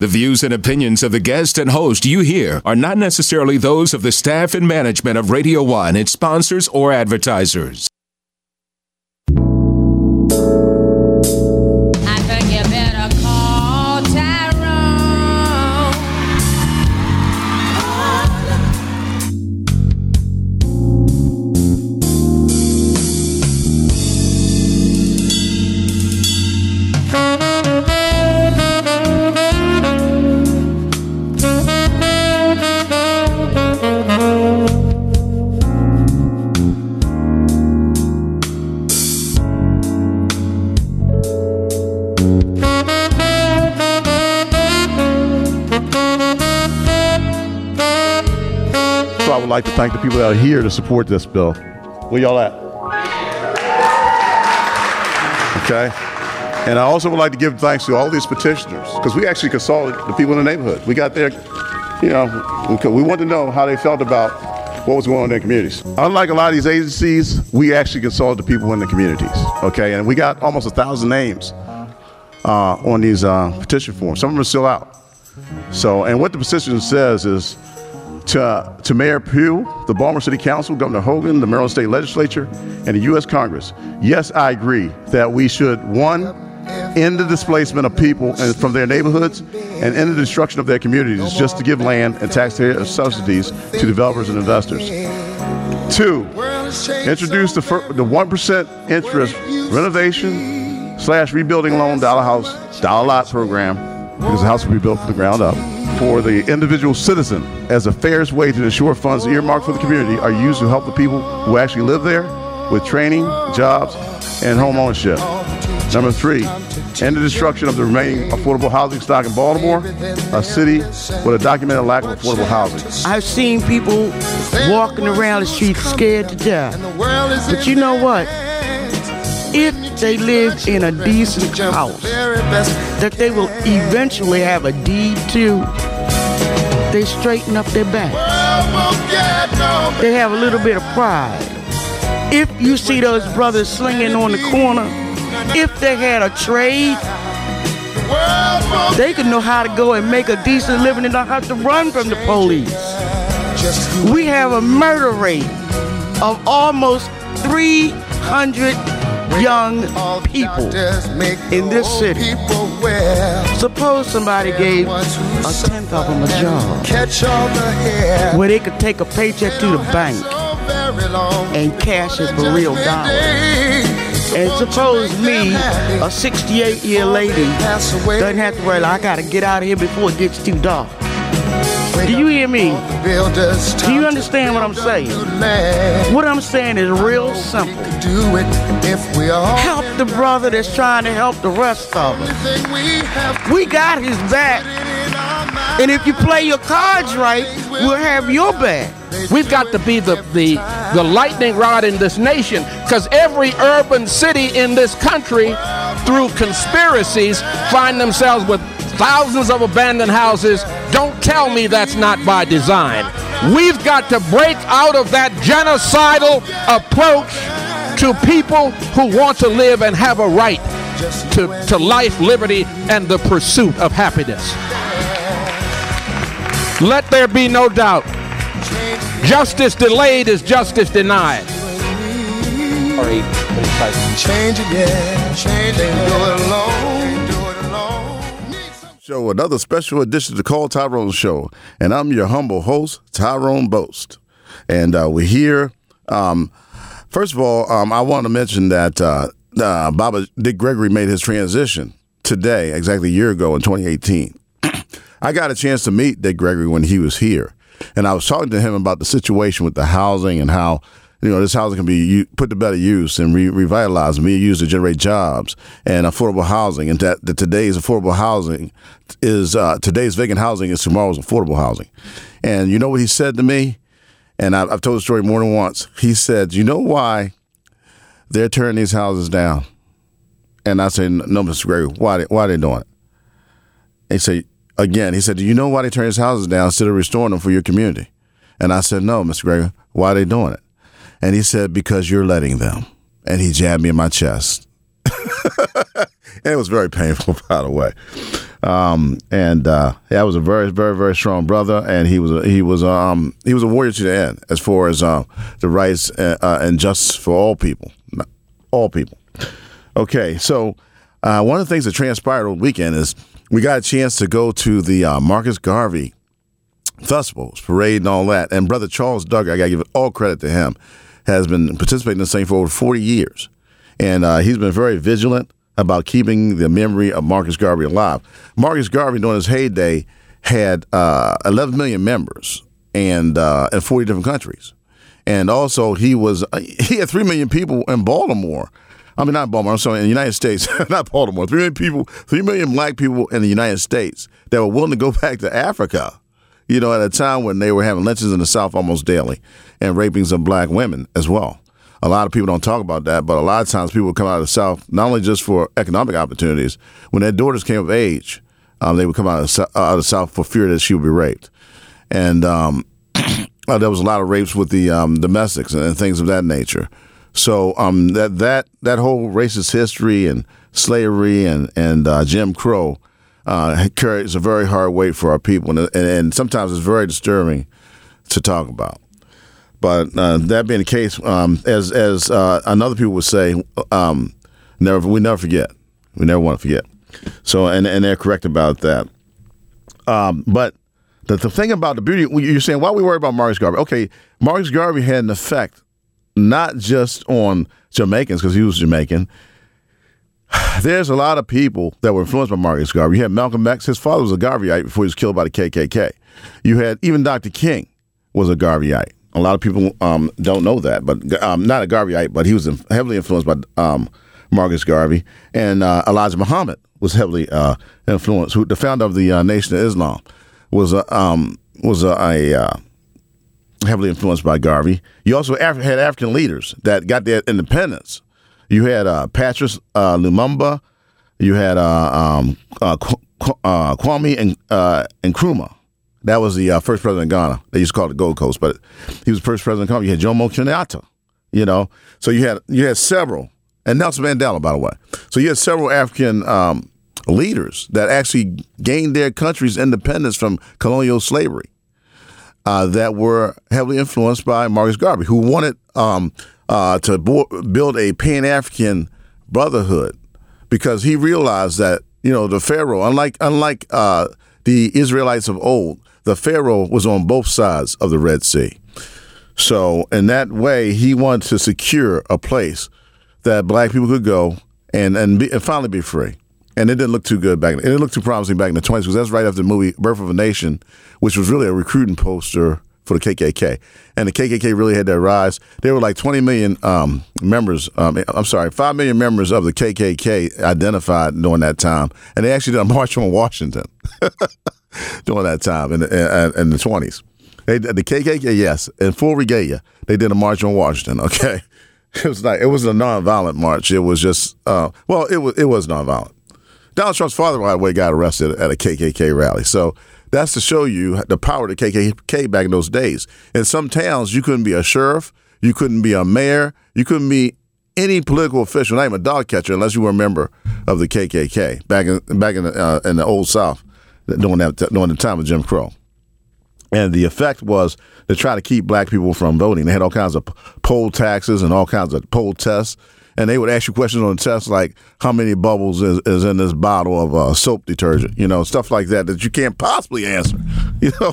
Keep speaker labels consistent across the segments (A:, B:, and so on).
A: The views and opinions of the guest and host you hear are not necessarily those of the staff and management of Radio One, its sponsors, or advertisers.
B: Like to thank the people that are here to support this bill. Where y'all at? Okay. And I also would like to give thanks to all these petitioners because we actually consulted the people in the neighborhood. We got their, you know, we wanted to know how they felt about what was going on in their communities. Unlike a lot of these agencies, we actually consulted the people in the communities. Okay. And we got almost a thousand names uh, on these uh, petition forms. Some of them are still out. So, and what the petition says is to, to Mayor Pugh, the Baltimore City Council, Governor Hogan, the Maryland State Legislature, and the U.S. Congress. Yes, I agree that we should, one, end the displacement of people from their neighborhoods and end the destruction of their communities just to give land and taxpayer subsidies to developers and investors. Two, introduce the, fir- the 1% interest renovation slash rebuilding loan dollar house, dollar lot program, because the house will be built from the ground up, for the individual citizen as the fairest way to ensure funds earmarked for the community are used to help the people who actually live there with training, jobs, and home ownership. Number three, end the destruction of the remaining affordable housing stock in Baltimore, a city with a documented lack of affordable housing.
C: I've seen people walking around the streets scared to death. But you know what? They live in a decent house that they will eventually have a deed to, they straighten up their back. They have a little bit of pride. If you see those brothers slinging on the corner, if they had a trade, they could know how to go and make a decent living and not have to run from the police. We have a murder rate of almost 300 young people in this city. Suppose somebody gave a tenth of them a job where they could take a paycheck to the bank and cash it for real dollars. And suppose me, a 68 year lady, doesn't have to worry, like, I gotta get out of here before it gets too dark. Do you hear me? Do you understand what I'm saying? What I'm saying is real simple. Help the brother that's trying to help the rest of us.
D: we
C: got his back. And if you play your cards right, we'll have your back.
E: We've got to be the, the, the lightning rod in this nation because every urban city in this country, through conspiracies, find themselves with thousands of abandoned houses. Don't tell me that's not by design. We've got to break out of that genocidal approach to people who want to live and have a right to, to life, liberty, and the pursuit of happiness. Let there be no doubt. Justice delayed is justice denied.
D: Change it, yeah. Change it. Do it alone.
B: Show, another special edition to Call Tyrone Show. And I'm your humble host, Tyrone Boast. And uh, we're here. Um, first of all, um, I want to mention that uh, uh, Baba Dick Gregory made his transition today, exactly a year ago in 2018. I got a chance to meet Dick Gregory when he was here. And I was talking to him about the situation with the housing and how you know, this housing can be put to better use and re- revitalized and be used to generate jobs and affordable housing. And that, that today's affordable housing is uh, today's vacant housing is tomorrow's affordable housing. And you know what he said to me? And I, I've told the story more than once. He said, "You know why they're tearing these houses down?" And I said, "No, Mr. Gregory, why why are they doing it?" He said, "Again, he said, do you know why they turn these houses down instead of restoring them for your community?" And I said, "No, Mr. Gregory, why are they doing it?" And he said, Because you're letting them. And he jabbed me in my chest. and it was very painful, by the way.
F: Um, and uh, that was a very, very, very strong brother, and he was a, he was um he was a warrior to the end as far as uh, the rights uh, uh, and justice for all people, all people. Okay, so uh, one of the things that transpired over the weekend is we got a chance to go to the uh, Marcus Garvey festivals, parade, and all that. And brother Charles Duggar, I got to give all credit to him, has been participating in this thing for over 40 years, and uh, he's been very vigilant about keeping the memory of Marcus Garvey alive. Marcus Garvey, during his heyday, had uh, 11 million members and uh, in 40 different countries, and also he was he had three million people in Baltimore. I mean, not Baltimore. I'm sorry, in the United States, not Baltimore. Three million people, three million black people in the United States that were willing to go back to Africa. You know, at a time when they were having lynchings in the South almost daily, and rapings of black women as well. A lot of people don't talk about that, but a lot of times people would come out of the South not only just for economic opportunities. When their daughters came of age, um, they would come out of, the, out of the South for fear that she would be raped, and um, uh, there was a lot of rapes with the um, domestics and, and things of that nature. So um, that that that whole racist history and slavery and and uh, Jim Crow uh, carries a very hard weight for our people, and, and, and sometimes it's very disturbing to talk about. But uh, that being the case, um, as as uh, another people would say, um, never we never forget. We never want to forget. So and and they're correct about that. Um, but the, the thing about the beauty, you're saying, why we worry about Marcus Garvey? Okay, Marcus Garvey had an effect not just on Jamaicans because he was Jamaican. There's a lot of people that were influenced by Marcus Garvey. You had Malcolm X; his father was a Garveyite before he was killed by the KKK. You had even Dr. King was a Garveyite. A lot of people um, don't know that, but um, not a Garveyite, but he was heavily influenced by um, Marcus Garvey. And uh, Elijah Muhammad was heavily uh, influenced. Who the founder of the uh, Nation of Islam was um, was a, a uh, heavily influenced by Garvey. You also had African leaders that got their independence. You had uh, Patrice uh, Lumumba. You had uh, um, uh, uh, Kwame and uh, Nkrumah. That was the uh, first president of Ghana. They used to call it the Gold Coast, but he was the first president of Ghana. You had Jomo Kenyatta. You know, so you had you had several, and Nelson Mandela, by the way. So you had several African um, leaders that actually gained their country's independence from colonial slavery uh, that were heavily influenced by Marcus Garvey, who wanted um, uh, to bo- build a Pan African brotherhood because he realized that you know the Pharaoh, unlike unlike uh, the Israelites of old, the Pharaoh was on both sides of the Red Sea. So in that way, he wanted to secure a place that black people could go and and, be, and finally be free. And it didn't look too good back. Then. It didn't look too promising back in the twenties because that's right after the movie Birth of a Nation, which was really a recruiting poster for the KKK. And the KKK really had their rise. There were like 20 million um, members. Um, I'm sorry, five million members of the KKK identified during that time, and they actually did a march on Washington during that time in the, in the 20s. They, the KKK, yes, in full regalia, they did a march on Washington. Okay, it was like it was a nonviolent march. It was just, uh, well, it was it was nonviolent. Donald Trump's father, by the way, got arrested at a KKK rally. So that's to show you the power of the KKK back in those days. In some towns, you couldn't be a sheriff, you couldn't be a mayor, you couldn't be any political official, not even a dog catcher, unless you were a member of the KKK back in back in the, uh, in the old South during that during the time of Jim Crow. And the effect was to try to keep black people from voting. They had all kinds of poll taxes and all kinds of poll tests. And they would ask you questions on the test like how many bubbles is, is in this bottle of uh, soap detergent, you know, stuff like that that you can't possibly answer, you know.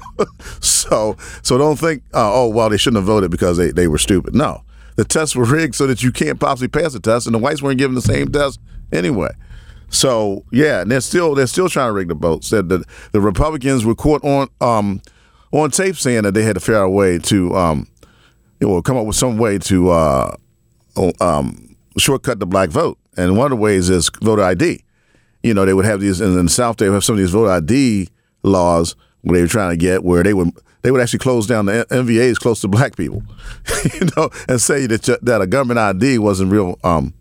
F: so so don't think, uh, oh well, they shouldn't have voted because they, they were stupid. No, the tests were rigged so that you can't possibly pass the test, and the whites weren't given the same test anyway. So yeah, and they're still they're still trying to rig the. Said that the Republicans were caught on um, on tape saying that they had to out a way to um, you know, come up with some way to uh, um, shortcut the black vote. And one of the ways is voter ID. You know, they would have these and in the South. They would have some of these voter ID laws where they were trying to get where they would they would actually close down the MVAs close to black people, you know, and say that you- that a government ID wasn't real. Um,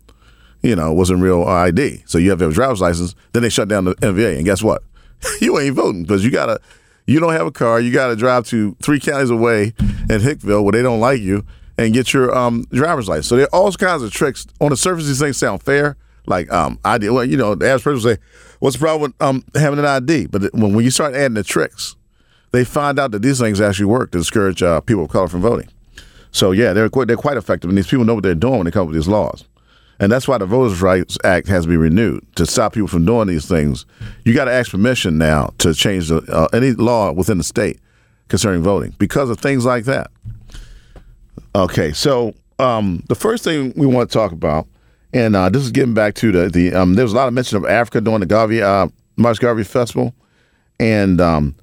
F: you know, wasn't real ID. So you have to have a driver's license. Then they shut down the MVA, and guess what? you ain't voting because you gotta. You don't have a car. You got to drive to three counties away in Hickville where they don't like you and get your um, driver's license. So there are all kinds of tricks. On the surface, these things sound fair. Like um, ID. Well, you know, the average person will say, What's the problem with um, having an ID? But when, when you start adding the tricks, they find out that these things actually work to discourage uh, people of color from voting. So yeah, they're quite, they're quite effective, and these people know what they're doing when they come up with these laws. And that's why the Voters' Rights Act has to be renewed to stop people from doing these things. You got to ask permission now to change the, uh, any law within the state concerning voting because of things like that. Okay, so um, the first thing we want to talk about, and uh, this is getting back to the the um, there was a lot of mention of Africa during the Garvey uh, Marcus Garvey Festival, and um,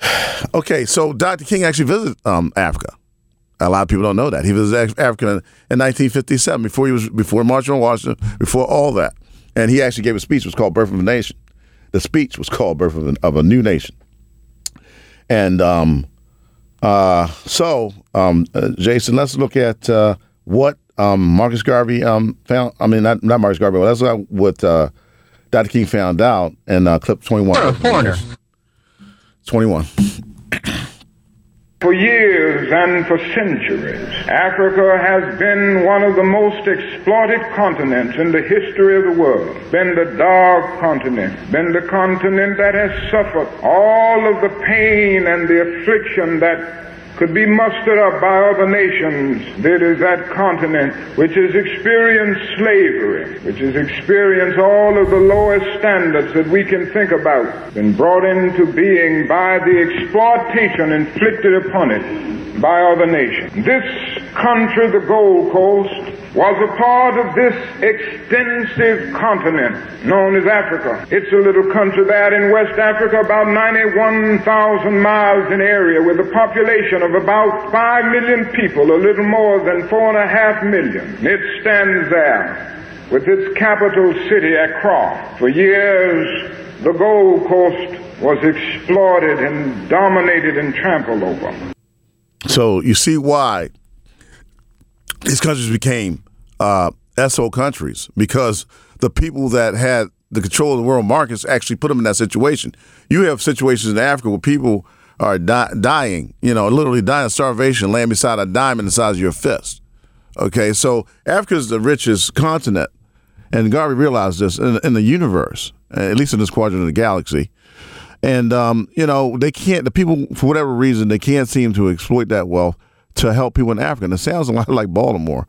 F: okay, so Dr. King actually visited um, Africa. A lot of people don't know that he visited Africa in 1957 before he was before marching on Washington, before all that, and he actually gave a speech. It was called "Birth of a Nation." The speech was called "Birth of, of a New Nation," and um, uh, so, um, uh, Jason, let's look at uh, what um, Marcus Garvey um, found. I mean, not, not Marcus Garvey, but that's what uh, Dr. King found out in uh, clip 21.
G: Pointer.
F: 21.
G: For years and for centuries, Africa has been one of the most exploited continents in the history of the world. Been the dark continent, been the continent that has suffered all of the pain and the affliction that could be mustered up by other nations. It is that continent which has experienced slavery, which has experienced all of the lowest standards that we can think about, been brought into being by the exploitation inflicted upon it by other nations. This country, the Gold Coast, was a part of this extensive continent known as Africa. It's a little country there in West Africa, about 91,000 miles in area, with a population of about 5 million people, a little more than 4.5 million. It stands there with its capital city, Accra. For years, the Gold Coast was exploited and dominated and trampled over.
F: So you see why these countries became uh, SO countries because the people that had the control of the world markets actually put them in that situation. You have situations in Africa where people are di- dying, you know, literally dying of starvation, laying beside a diamond the size of your fist. Okay, so Africa is the richest continent, and Garvey realized this in, in the universe, at least in this quadrant of the galaxy. And um, you know, they can't. The people, for whatever reason, they can't seem to exploit that wealth to help people in Africa. And it sounds a lot like Baltimore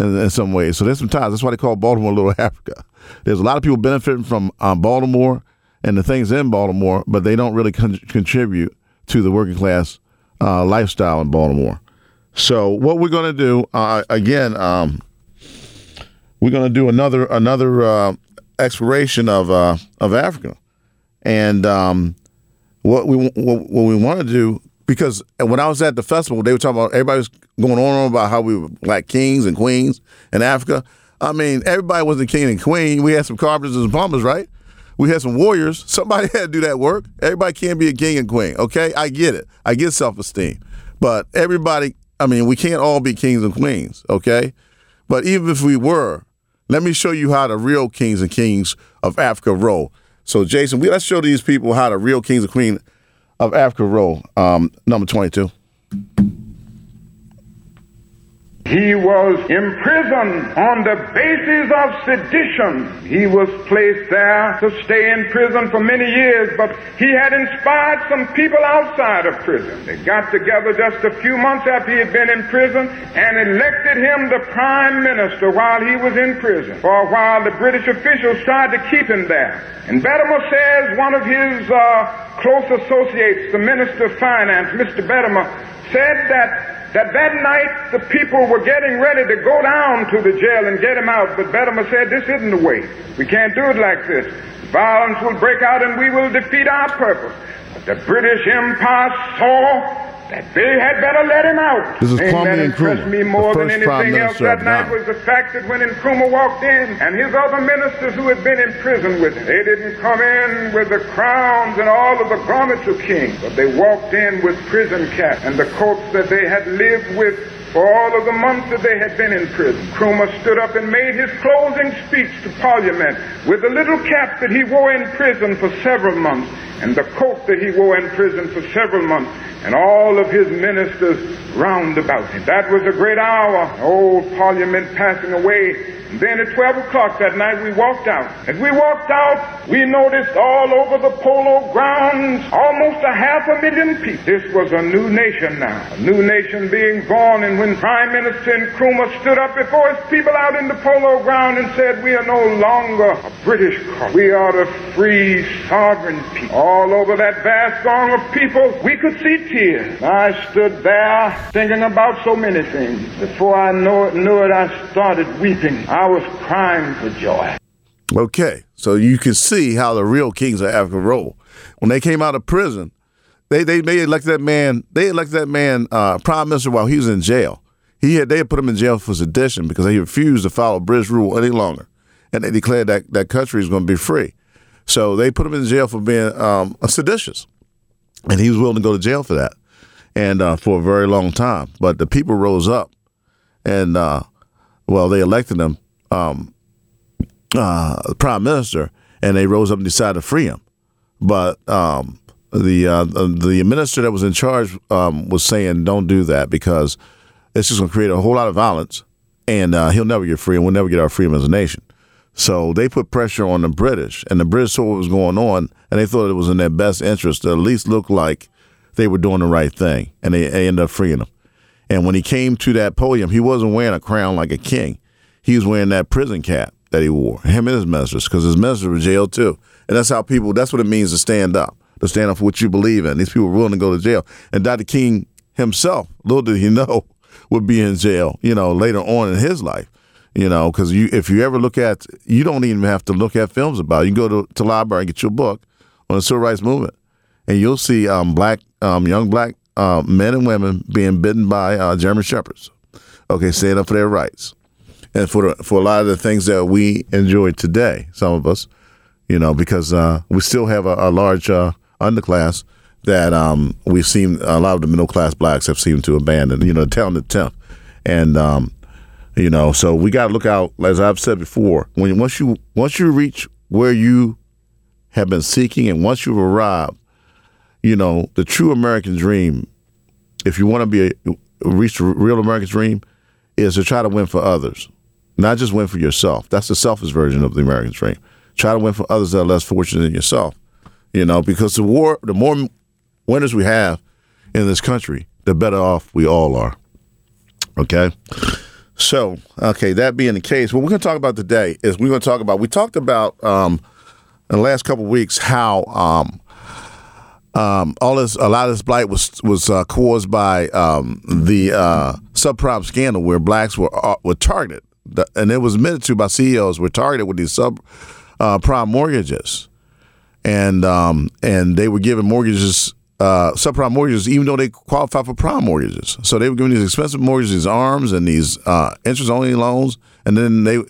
F: in, in some ways. So there's some ties. That's why they call Baltimore Little Africa. There's a lot of people benefiting from um, Baltimore and the things in Baltimore, but they don't really con- contribute to the working class uh, lifestyle in Baltimore. So what we're going to do uh, again, um, we're going to do another another uh, exploration of uh, of Africa, and um, what we what, what we want to do because when I was at the festival, they were talking about everybody was going on about how we were like kings and queens in Africa. I mean, everybody wasn't king and queen. We had some carpenters and plumbers, right? We had some warriors. Somebody had to do that work. Everybody can't be a king and queen. Okay, I get it. I get self esteem, but everybody. I mean, we can't all be kings and queens. Okay, but even if we were, let me show you how the real kings and kings of Africa roll. So, Jason, we, let's show these people how the real kings and queens of Africa roll. Um, number twenty-two.
G: He was imprisoned on the basis of sedition. He was placed there to stay in prison for many years, but he had inspired some people outside of prison. They got together just a few months after he had been in prison and elected him the prime minister while he was in prison. For a while, the British officials tried to keep him there. And Gbedemah says one of his uh, close associates, the minister of finance, Mr. Gbedemah, said that that that night the people were getting ready to go down to the jail and get him out, but Gbedemah said, this isn't the way. We can't do it like this. Violence will break out and we will defeat our purpose. But the British Empire saw that they had better let him out.
F: This is
G: and
F: Kwame
G: that
F: Nkrumah,
G: me
F: the
G: more than anything else. that night was the fact that when Nkrumah walked in and his other ministers who had been in prison with him, they didn't come in with the crowns and all of the garments of kings, but they walked in with prison caps and the coats that they had lived with for all of the months that they had been in prison. Nkrumah stood up and made his closing speech to Parliament with the little cap that he wore in prison for several months and the coat that he wore in prison for several months and all of his ministers round about him. That was a great hour. Old Parliament passing away. Then at 12 o'clock that night, we walked out. As we walked out, we noticed all over the polo grounds almost a half a million people. This was a new nation now, a new nation being born. And when Prime Minister Nkrumah stood up before his people out in the polo ground and said, We are no longer a British colony, we are the free, sovereign people. All over that vast throng of people, we could see tears. I stood there thinking about so many things. Before I knew it, I started weeping. I was crying for joy.
F: Okay, so you can see how the real kings of Africa roll. When they came out of prison, they they they elected that man. They elected that man uh, prime minister while he was in jail. He had they had put him in jail for sedition because he refused to follow British rule any longer, and they declared that that country is going to be free. So they put him in jail for being um, seditious, and he was willing to go to jail for that, and uh, for a very long time. But the people rose up, and uh, well, they elected him um, uh, prime minister, and they rose up and decided to free him. But um, the uh, the minister that was in charge um, was saying, "Don't do that because it's just going to create a whole lot of violence, and uh, he'll never get free, and we'll never get our freedom as a nation." So they put pressure on the British, and the British saw what was going on, and they thought it was in their best interest to at least look like they were doing the right thing, and they, they ended up freeing him. And when he came to that podium, he wasn't wearing a crown like a king; he was wearing that prison cap that he wore, him and his ministers, because his ministers were jailed too. And that's how people, that's what it means to stand up, to stand up for what you believe in. These people were willing to go to jail. And Dr. King himself, little did he know, would be in jail, you know, later on in his life. You know, because you, if you ever look at, you don't even have to look at films about it. You can go to, to library and get your book on the civil rights movement, and you'll see um, black, um, young black uh, men and women being bitten by uh, German shepherds. Okay, standing up for their rights and for the, for a lot of the things that we enjoy today, some of us, you know, because uh, we still have a, a large uh, underclass that um, we seem a lot of the middle class blacks have seemed to abandon. You know, the talented tenth, and um, you know, so we got to look out. As I've said before, when once you once you reach where you have been seeking, and once you've arrived, you know, the true American dream. If you want to be a, reach the real American dream, is to try to win for others not just win for yourself. That's the selfish version of the American dream. Try to win for others that are less fortunate than yourself. You know, because the war, the more winners we have in this country, the better off we all are. Okay. So, okay, that being the case, what we're going to talk about today is we're going to talk about, we talked about um, in the last couple of weeks how um, um, all this, a lot of this blight was was uh, caused by um, the uh, subprime scandal where blacks were uh, were targeted and it was admitted to by CEOs were targeted with these sub uh, prime mortgages, and um, and they were given mortgages, uh, subprime mortgages, even though they qualify for prime mortgages. So they were given these expensive mortgages, these arms, and these uh, interest only loans, and then they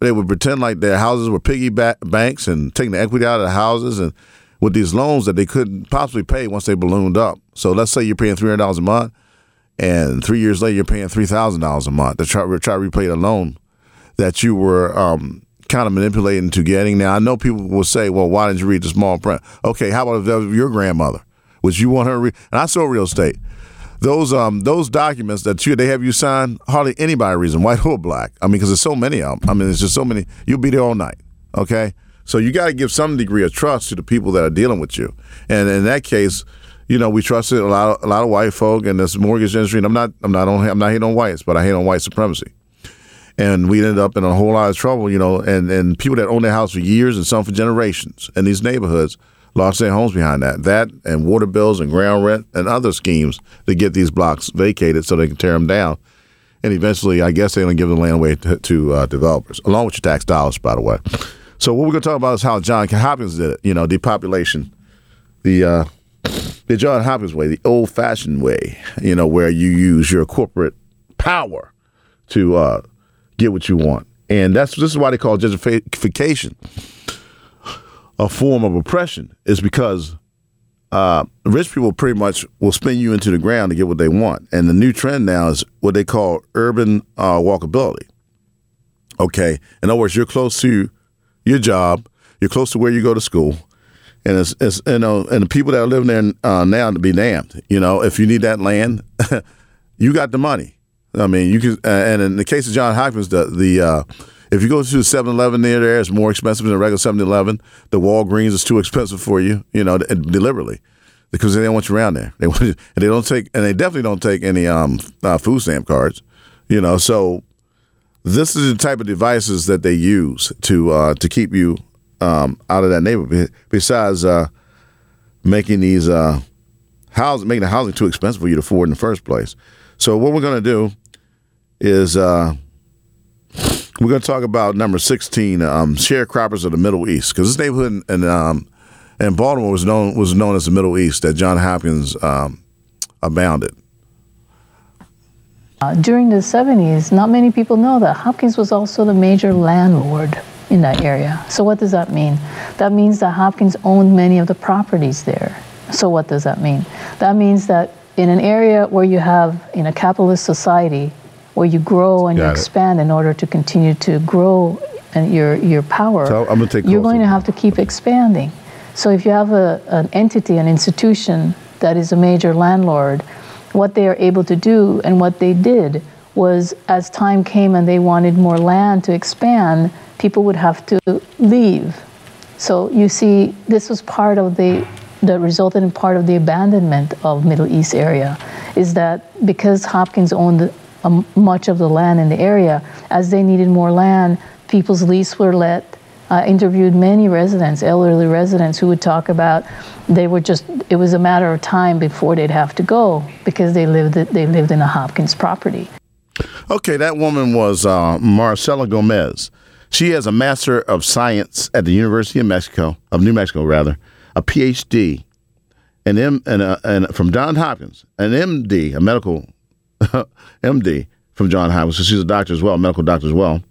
F: they would pretend like their houses were piggy banks and taking the equity out of the houses and with these loans that they couldn't possibly pay once they ballooned up. So let's say you're paying three hundred dollars a month and three years later you're paying three thousand dollars a month to try, try to repay the loan that you were um, kind of manipulating to getting. Now I know people will say, "Well, why didn't you read the small print?" Okay, how about if that was your grandmother? Would you want her to read? And I sold real estate. Those um those documents that you they have you sign, hardly anybody reads them, white or black. I mean, because there's so many of them. I mean, there's just so many. You'll be there all night. Okay, so you got to give some degree of trust to the people that are dealing with you. And in that case, you know, we trusted a lot of, a lot of white folk in this mortgage industry. And I'm not I'm not on I'm not hating on whites, but I hate on white supremacy. And we ended up in a whole lot of trouble, you know, and, and people that own their house for years and some for generations in these neighborhoods lost their homes behind that. That and water bills and ground rent and other schemes to get these blocks vacated so they can tear them down. And eventually, I guess going to give the land away to, to uh, developers, along with your tax dollars, by the way. So what we're going to talk about is how John Hopkins did it, you know, depopulation, the uh, the John Hopkins way, the old fashioned way, you know, where you use your corporate power to uh, get what you want. And that's this is why they call gentrification a form of oppression, is because uh, rich people pretty much will spin you into the ground to get what they want. And the new trend now is what they call urban uh, walkability. Okay. In other words, you're close to your job, you're close to where you go to school, and it's, it's you know, and the people that are living there uh, now to be damned. You know, if you need that land, you got the money. I mean, you can, uh, and in the case of John Hopkins, the the uh, If you go to the 7-Eleven near there, it's more expensive than a regular 7-Eleven. The Walgreens is too expensive for you, you know, deliberately because they don't want you around there. They want you, and they don't take and they definitely don't take any um, uh, food stamp cards, you know. So this is the type of devices that they use to uh, to keep you um, out of that neighborhood. Besides uh, making these uh, housing, making the housing too expensive for you to afford in the first place. So what we're to do is uh, we're going to talk about number sixteen, um, sharecroppers of the Middle East, because this neighborhood in, in, um, in Baltimore was known was known as the Middle East that John Hopkins um, abounded.
H: Uh, during the 70s, not many people know that Hopkins was also the major landlord in that area. So, what does that mean? That means that Hopkins owned many of the properties there. So, what does that mean? That means that in an area where you have, in a capitalist society, where you grow and you expand in order to continue to grow and your, your power,
F: So, I'm gonna take
H: you're going to have to keep expanding. So if you have a, an entity, an institution that is a major landlord, what they are able to do and what they did was as time came and they wanted more land to expand, people would have to leave. So you see, this was part of the that resulted in part of the abandonment of Middle East area, is that because Hopkins owned um, much of the land in the area, as they needed more land, people's lease were let. I interviewed many residents, elderly residents, who would talk about they were just it was a matter of time before they'd have to go because they lived they lived in a Hopkins property.
F: Okay, that woman was uh, Marcela Gomez. She has a Master of Science at the University of Mexico, of New Mexico, rather, a PhD, M, and, a, and from John Hopkins, an MD, a medical MD from John Hopkins. So she's a doctor as well, medical doctor as well,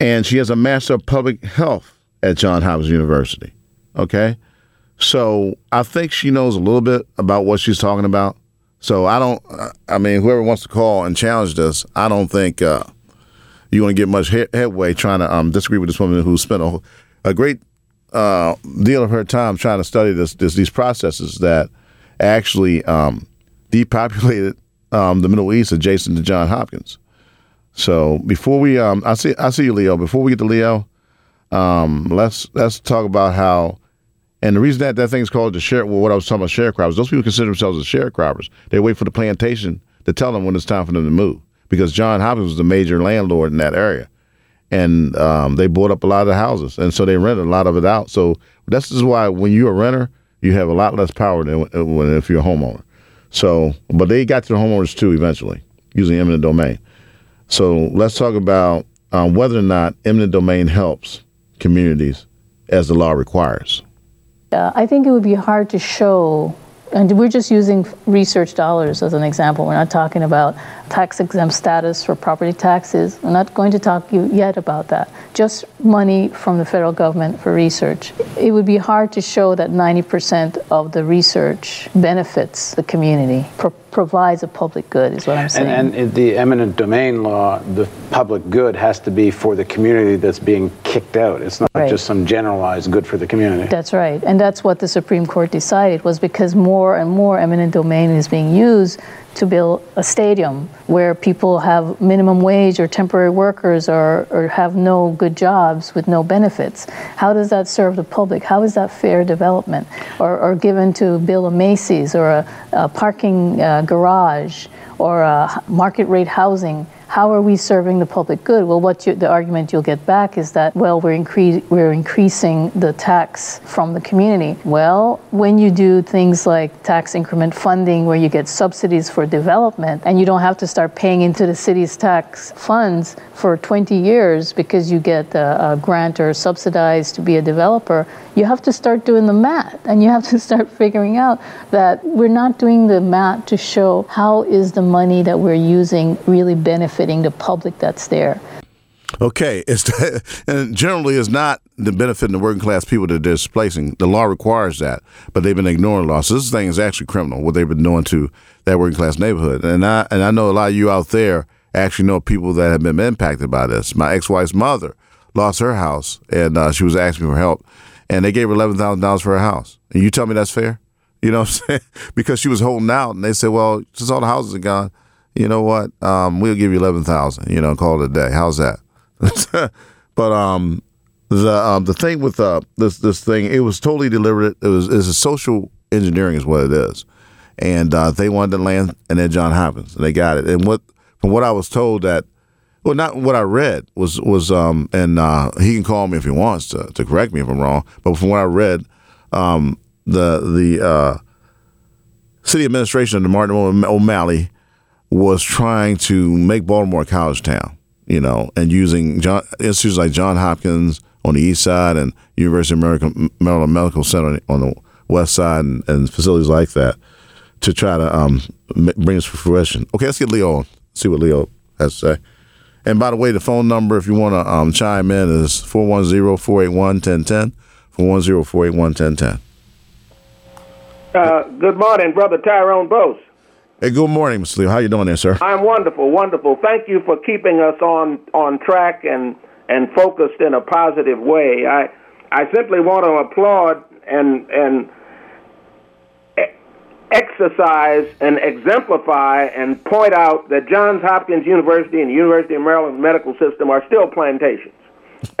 F: and she has a Master of Public Health at John Hopkins University. Okay, so I think she knows a little bit about what she's talking about. So I don't. I mean, whoever wants to call and challenge this, I don't think uh, you're going to get much he- headway trying to um, disagree with this woman who spent a, a great uh, deal of her time trying to study this, this these processes that actually um, depopulated um, the Middle East adjacent to John Hopkins. So before we, um, I see, I see you, Leo. Before we get to Leo, um, let's let's talk about how. And the reason that that thing's called the share, well, what I was talking about sharecroppers, those people consider themselves as sharecroppers. They wait for the plantation to tell them when it's time for them to move because John Hopkins was the major landlord in that area. And um, they bought up a lot of the houses. And so they rented a lot of it out. So this is why when you're a renter, you have a lot less power than when, when if you're a homeowner. So, but they got to the homeowners too eventually using eminent domain. So let's talk about um, whether or not eminent domain helps communities as the law requires.
H: Uh, I think it would be hard to show, and we're just using research dollars as an example. We're not talking about tax exempt status for property taxes. We're not going to talk yet about that. Just money from the federal government for research. It would be hard to show that 90% of the research benefits the community, provides a public good, is what I'm saying.
I: And, and the eminent domain law, the public good has to be for the community that's being kicked out. It's not
H: Right.
I: just some generalized good for the community.
H: That's right. And that's what the Supreme Court decided was because more and more eminent domain is being used to build a stadium where people have minimum wage or temporary workers or, or have no good jobs with no benefits. How does that serve the public? How is that fair development? Or, or given to build a Macy's or a, a parking uh, garage or a market rate housing? How are we serving the public good? Well, what you, the argument you'll get back is that, well, we're, incre- we're increasing the tax from the community. Well, when you do things like tax increment funding, where you get subsidies for development, and you don't have to start paying into the city's tax funds for 20 years because you get a, a grant or subsidized to be a developer, you have to start doing the math, and you have to start figuring out that we're not doing the math to show how is the money that we're using really benefiting the public that's there.
F: Okay, it's and generally it's not the benefiting the working class people that they're displacing. The law requires that, but they've been ignoring law. So this thing is actually criminal what they've been doing to that working class neighborhood. And I and I know a lot of you out there actually know people that have been impacted by this. My ex wife's mother lost her house, and uh, she was asking for help, and they gave her eleven thousand dollars for her house. And you tell me that's fair? You know what I'm saying? because she was holding out, and they said, "Well, since all the houses are gone, you know what? Um, we'll give you eleven thousand. You know, call it a day. How's that?" But um, the um, the thing with uh, this this thing, it was totally deliberate. It was it's a social engineering is what it is, and uh, they wanted to land and then John Hopkins, and they got it. And what from what I was told that, well, not what I read was was um, and uh, he can call me if he wants to to correct me if I'm wrong. But from what I read, um, the the uh, city administration under Martin O'M- O'Malley was trying to make Baltimore a college town, you know, and using John, institutions like John Hopkins on the east side and University of America, Maryland Medical Center on the west side and, and facilities like that to try to um, bring this to fruition. Okay, let's get Leo on, see what Leo has to say. And by the way, the phone number, if you want to um, chime in, is 410 481 1010. 410 481 1010.
J: Uh, good morning, Brother Tyrone Bose.
F: Hey, good morning, Mr. Leo. How you doing there, sir?
J: I'm wonderful, wonderful. Thank you for keeping us on, on track and, and focused in a positive way. I, I simply want to applaud and, and exercise and exemplify and point out that Johns Hopkins University and the University of Maryland medical system are still plantations.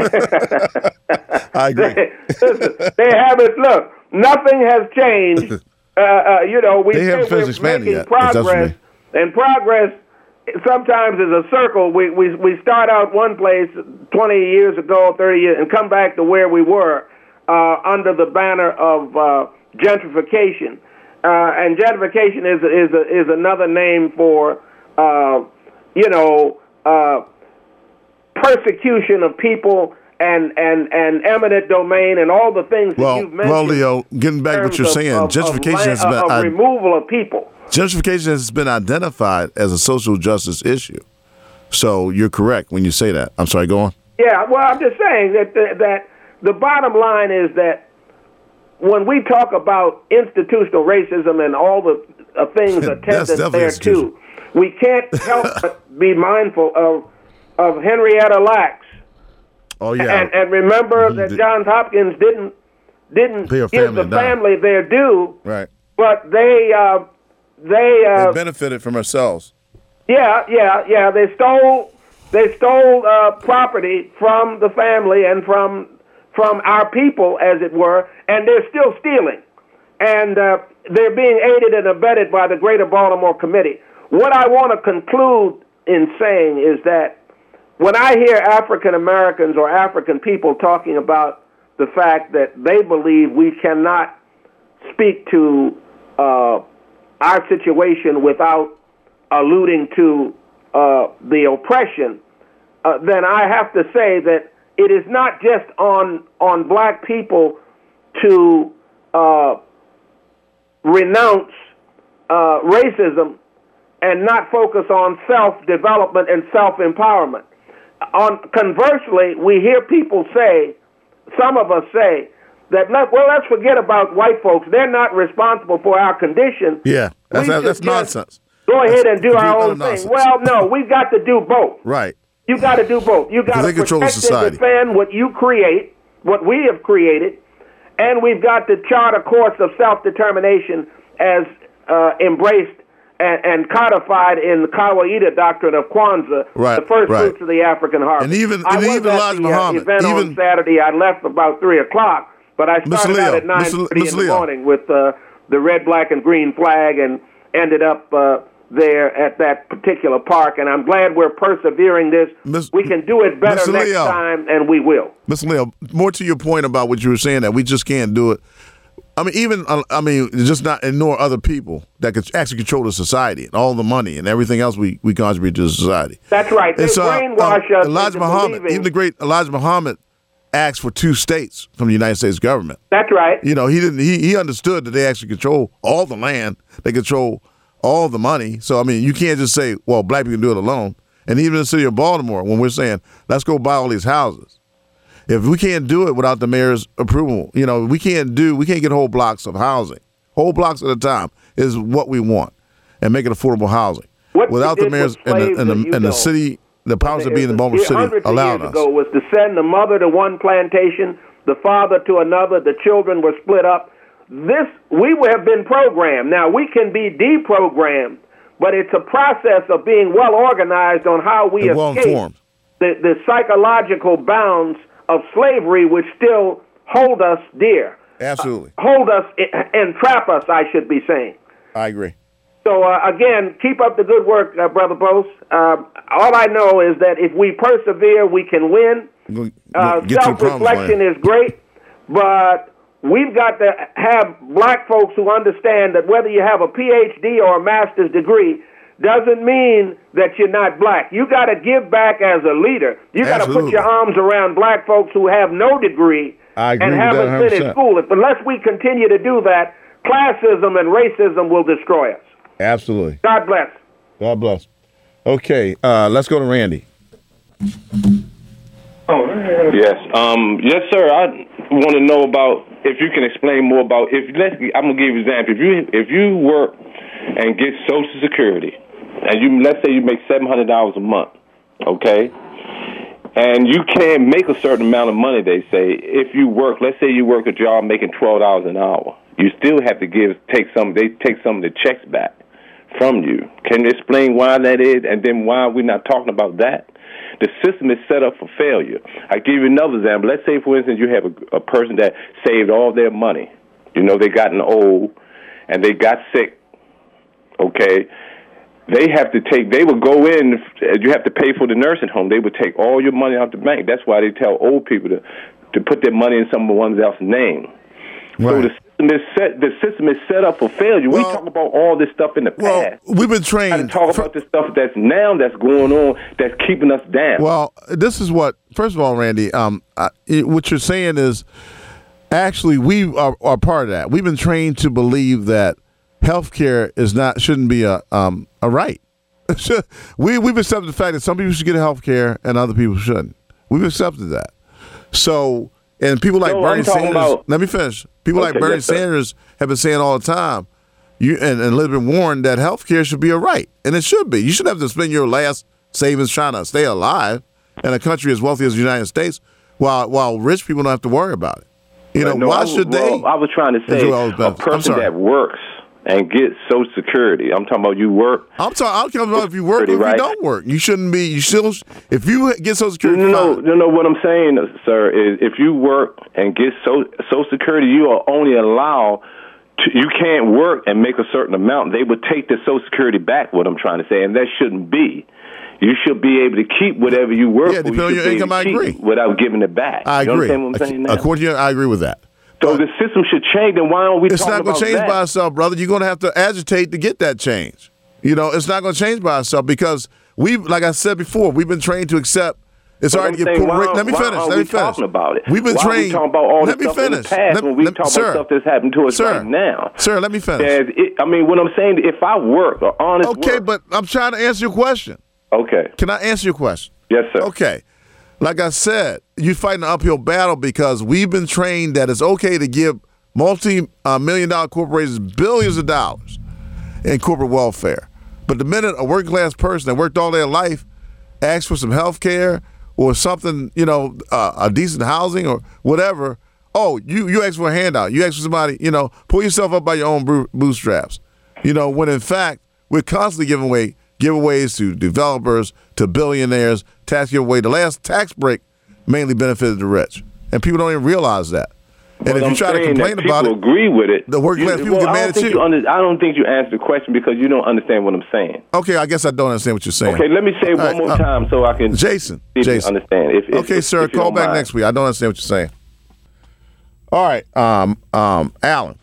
F: I agree.
J: they, listen, they have it. Look, nothing has changed. Uh, uh, you know, we
F: They haven't
J: we're
F: finished expanding
J: making
F: yet, if that's what
J: progress, and progress sometimes is a circle. We, we we start out one place 20 years ago, 30 years, and come back to where we were uh, under the banner of uh, gentrification. Uh, and gentrification is is is another name for uh, you know uh, persecution of people and and and eminent domain and all the things that
F: Well,
J: you've mentioned.
F: well, Leo, getting back to what you're
J: of-
F: saying,
J: of- of
F: gentrification
J: land-
F: has been
J: of
F: I-
J: removal of people.
F: gentrification has been identified as a social justice issue. So you're correct when you say that. I'm sorry, go on.
J: Yeah, well, I'm just saying that that, that the bottom line is that when we talk about institutional racism and all the uh, things attendant there too, we can't help but be mindful of of Henrietta Lacks.
F: Oh yeah,
J: And, and remember that Johns Hopkins didn't didn't give the family their due,
F: right.
J: but they uh, they uh,
F: they benefited from ourselves.
J: yeah, yeah, yeah. They stole they stole uh, property from the family and from from our people, as it were, and they're still stealing. And uh, they're being aided and abetted by the Greater Baltimore Committee. What I want to conclude in saying is that when I hear African Americans or African people talking about the fact that they believe we cannot speak to uh, our situation without alluding to uh, the oppression, uh, then I have to say that it is not just on on black people to uh, renounce uh, racism and not focus on self development and self empowerment. On conversely, we hear people say, some of us say, that let, well, let's forget about white folks. They're not responsible for our condition.
F: Yeah, that's that's, nonsense.
J: Go ahead and do our own thing. Well, no, we've got to do both.
F: Right.
J: You got to do both. You got to protect and defend what you create, what we have created, and we've got to chart a course of self-determination as uh, embraced and, and codified in the Kawaida doctrine of Kwanzaa,
F: Right,
J: the first
F: right.
J: fruits of the African harvest.
F: And even-
J: I
F: and
J: was
F: even
J: at the, uh,
F: Muhammad,
J: event on Saturday. I left about three o'clock, but I started out at nine
F: Mr.
J: thirty in
F: Mr.
J: the morning with uh, the red, black, and green flag, and ended up. Uh, there at that particular park, and I'm glad we're persevering this. we can do it better
F: Mr.
J: next
F: Leo.
J: time, and we will.
F: Mr. Leo, more to your point about what you were saying that we just can't do it. I mean, even uh, I mean, just not ignore other people that could actually control the society and all the money and everything else we, we contribute to the society.
J: That's right. They
F: so,
J: brainwash
F: um,
J: us
F: Elijah Muhammad,
J: believing-
F: even the great Elijah Muhammad, asked for two states from the United States government.
J: That's right.
F: You know, he didn't. He, he understood that they actually control all the land. They control all the money. So I mean, you can't just say, "Well, black people can do it alone." And even in the city of Baltimore, when we're saying, "Let's go buy all these houses," if we can't do it without the mayor's approval, you know, we can't do. We can't get whole blocks of housing. Whole blocks at a time is what we want, and make it affordable housing.
J: What
F: without the mayor's and the, and the, and the city, the powers that be in the Baltimore city allowed
J: years
F: us.
J: ago was to send the mother to one plantation, the father to another. The children were split up. This we have been programmed. Now we can be deprogrammed, but it's a process of being well organized on how we
F: And
J: escape the, the psychological bounds of slavery, which still hold us dear,
F: Absolutely.
J: hold us and trap us. I should be saying.
F: I agree.
J: So uh, again, keep up the good work, uh, brother Bose. Um, all I know is that if we persevere, we can win. Uh,
F: get to the promised
J: self-reflection is great, but we've got to have black folks who understand that whether you have a PhD or a master's degree doesn't mean that you're not black. You got to give back as a leader. You got to put your arms around black folks who have no degree
F: I agree
J: and haven't
F: that
J: finished
F: 100%.
J: school. If unless we continue to do that, classism and racism will destroy us.
F: Absolutely.
J: God bless.
F: God bless. Okay, uh, let's go to Randy.
K: Yes, um, yes, sir. I want to know about if you can explain more about if let's. I'm gonna give you an example. If you if you work and get Social Security, and you let's say you make seven hundred dollars a month, okay, and you can make a certain amount of money. They say if you work, let's say you work a job making twelve dollars an hour, you still have to give take some. They take some of the checks back from you. Can you explain why that is, and then why we're not talking about that? The system is set up for failure. I give you another example. Let's say, for instance, you have a, a person that saved all their money. You know, they gotten old and they got sick. Okay, they have to take. They will go in. You have to pay for the nursing home. They would take all your money out the bank. That's why they tell old people to to put their money in someone else's name. So the system is set. The system is set up for failure. we talk about all this stuff in the past.
F: We've been trained.
K: to talk about the stuff that's now that's going on that's keeping us down.
F: Well, this is what. First of all, Randy, um, I, it, what you're saying is actually we are, are part of that. We've been trained to believe that healthcare is not shouldn't be a um, a right. we we've accepted the fact that some people should get health care and other people shouldn't. We've accepted that. So and people like
K: No,
F: Bernie Sanders.
K: about-
F: let me finish. People like Bernie
K: yes.
F: Sanders have been saying all the time. You and, and Elizabeth Warren that health care should be a right, and it should be. You should have to spend your last savings trying to stay alive in a country as wealthy as the United States, while while rich people don't have to worry about it. You know,
K: No,
F: why
K: I
F: should they?
K: I was trying to say
F: enjoy all the
K: a person that works and get Social Security. I'm talking about you work.
F: I'm talking. I'm talking about if you work or if
K: Right.
F: you don't work. You shouldn't be. You still. If you get Social Security,
K: No, no,
F: fine.
K: no, no. What I'm saying, sir, is if you work and get so, Social Security, you are only allowed. To, you can't work and make a certain amount. They would take the Social Security back. What I'm trying to say, and that shouldn't be. You should be able to keep whatever you work
F: Yeah, depending on your income, I agree.
K: Without giving it back.
F: I
K: you
F: agree.
K: understand what I'm saying now?
F: According to you, I agree with that.
K: So the system should change. Then why don't we
F: It's not going to change
K: that?
F: by itself, brother. You're going to have to agitate to get that change. You know, it's not going to change by itself because we, like I said before, we've been trained to accept. It's
K: But
F: already
K: saying,
F: Puerto
K: why-
F: Let me
K: why
F: finish.
K: aren't
F: Let
K: we
F: me finish.
K: talking about it?
F: We've been
K: Why are we talking about all
F: let
K: this
F: me
K: stuff in the
F: finish.
K: past
F: Let-
K: when we
F: let-
K: talk
F: sir,
K: about stuff that's happened to us
F: sir,
K: right now?
F: Sir, let me finish.
K: It- I mean, what I'm saying, if I work, or honest
F: Okay,
K: work.
F: but I'm trying to answer your question.
K: Okay.
F: Can I answer your question?
K: Yes, sir.
F: Okay. Like I said, you're fighting an uphill battle because we've been trained that it's okay to give multi uh, dollar corporations billions of dollars in corporate welfare. But the minute a working class person that worked all their life asks for some health care or something, you know, uh, a decent housing or whatever, oh, you, you ask for a handout. You ask for somebody, you know, pull yourself up by your own bootstraps. You know, when in fact, we're constantly giving away giveaways to developers, to billionaires, tax your way. The last tax break mainly benefited the rich. And people don't even realize that. And
K: But
F: if you
K: I'm
F: try to complain about it,
K: agree with it.
F: the working class people
K: well,
F: get
K: I
F: mad at
K: think
F: you.
K: under- I don't think you answered the question because you don't understand what I'm saying.
F: Okay, I guess I don't understand what you're saying.
K: Okay, let me say
F: All
K: one
F: right,
K: more
F: uh,
K: time so I can
F: Jason,
K: see if
F: Jason.
K: understand. If, if,
F: okay,
K: if-
F: sir, call back
K: mind.
F: next week. I don't understand what you're saying. All right, um, um, Alan.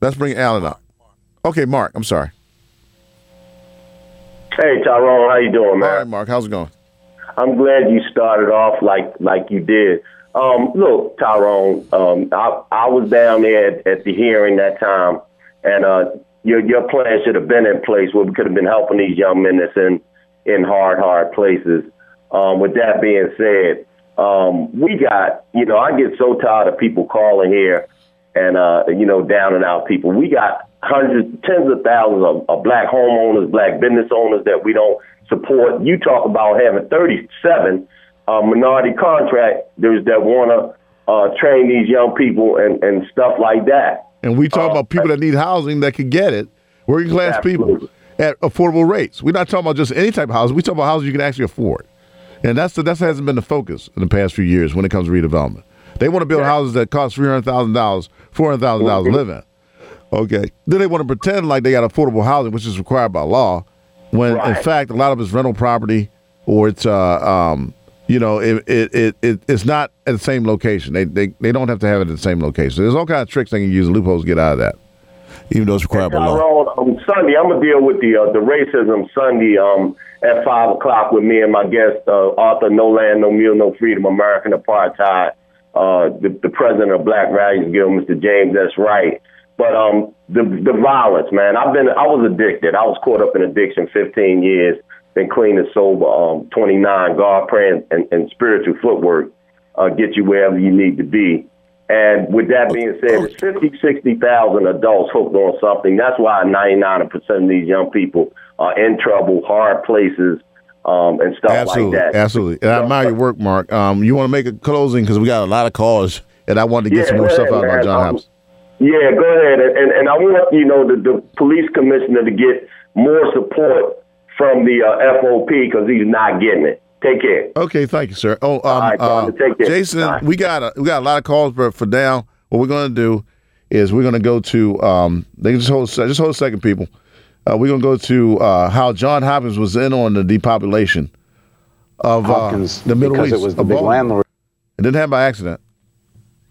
F: Let's bring Alan up. Okay, Mark. I'm sorry.
L: Hey Tyrone, how you doing, man?
F: All right, Mark. How's it going?
L: I'm glad you started off like like you did. Um, look, Tyrone, um, I, I was down there at, at the hearing that time, and uh, your your plan should have been in place where we could have been helping these young men that's in in hard, hard places. Um, with that being said, um, we got you know I get so tired of people calling here and uh, you know down and out people. We got hundreds, tens of thousands of, of black homeowners, black business owners that we don't support. You talk about having 37 uh, minority contractors that want to uh, train these young people and, and stuff like that.
F: And we talk about people that need housing that can get it, working class people. at affordable rates. We're not talking about just any type of housing. We talk about housing you can actually afford, and that's the, that hasn't been the focus in the past few years when it comes to redevelopment. They want to build houses that cost three hundred thousand dollars, four hundred thousand dollars to live in. Okay, then they want to pretend like they got affordable housing, which is required by law, when in fact a lot of it's rental property or it's uh um you know it it, it, it it's not at the same location. They, they they don't have to have it at the same location. There's all kinds of tricks they can use loopholes to get out of that, even though it's required by law.
L: Um, Sunday, I'm gonna deal with the uh, the racism Sunday um, at five o'clock with me and my guest uh, author No Land, No Meal No Freedom, American Apartheid, uh, the, the president of Black Values Guild, Mr. James S. Wright. But um, the the violence, man. I've been I was addicted. I was caught up in addiction 15 years. Been clean and sober um, 29. God, praying, and, and spiritual footwork uh, get you wherever you need to be. And with that being said, it's 50, 60,000 adults hooked on something. That's why 99% of these young people are in trouble, hard places, um, and stuff
F: absolutely,
L: like that.
F: absolutely. And I admire your work, Mark. Um, you want to make a closing because we got a lot of calls, and I wanted to get
L: Yeah,
F: some more
L: go
F: stuff
L: ahead,
F: out about. John
L: Um, Yeah, go ahead. And, and, and I want, you know, the, the police commissioner to get more support from the uh, FOP because he's not getting it. Take care.
F: Okay, thank you, sir. Oh, um,
L: right,
F: uh. Jason,
L: right.
F: we got a we got a lot of calls, but for now, what we're going to do is we're going to go to um, they can just hold just hold a second, people. Uh, we're going to go to uh, how John Hopkins was in on the depopulation of
I: Hopkins,
F: uh, the Middle
I: because
F: East.
I: it was the big
F: Baltimore.
I: landlord.
F: It didn't happen by accident.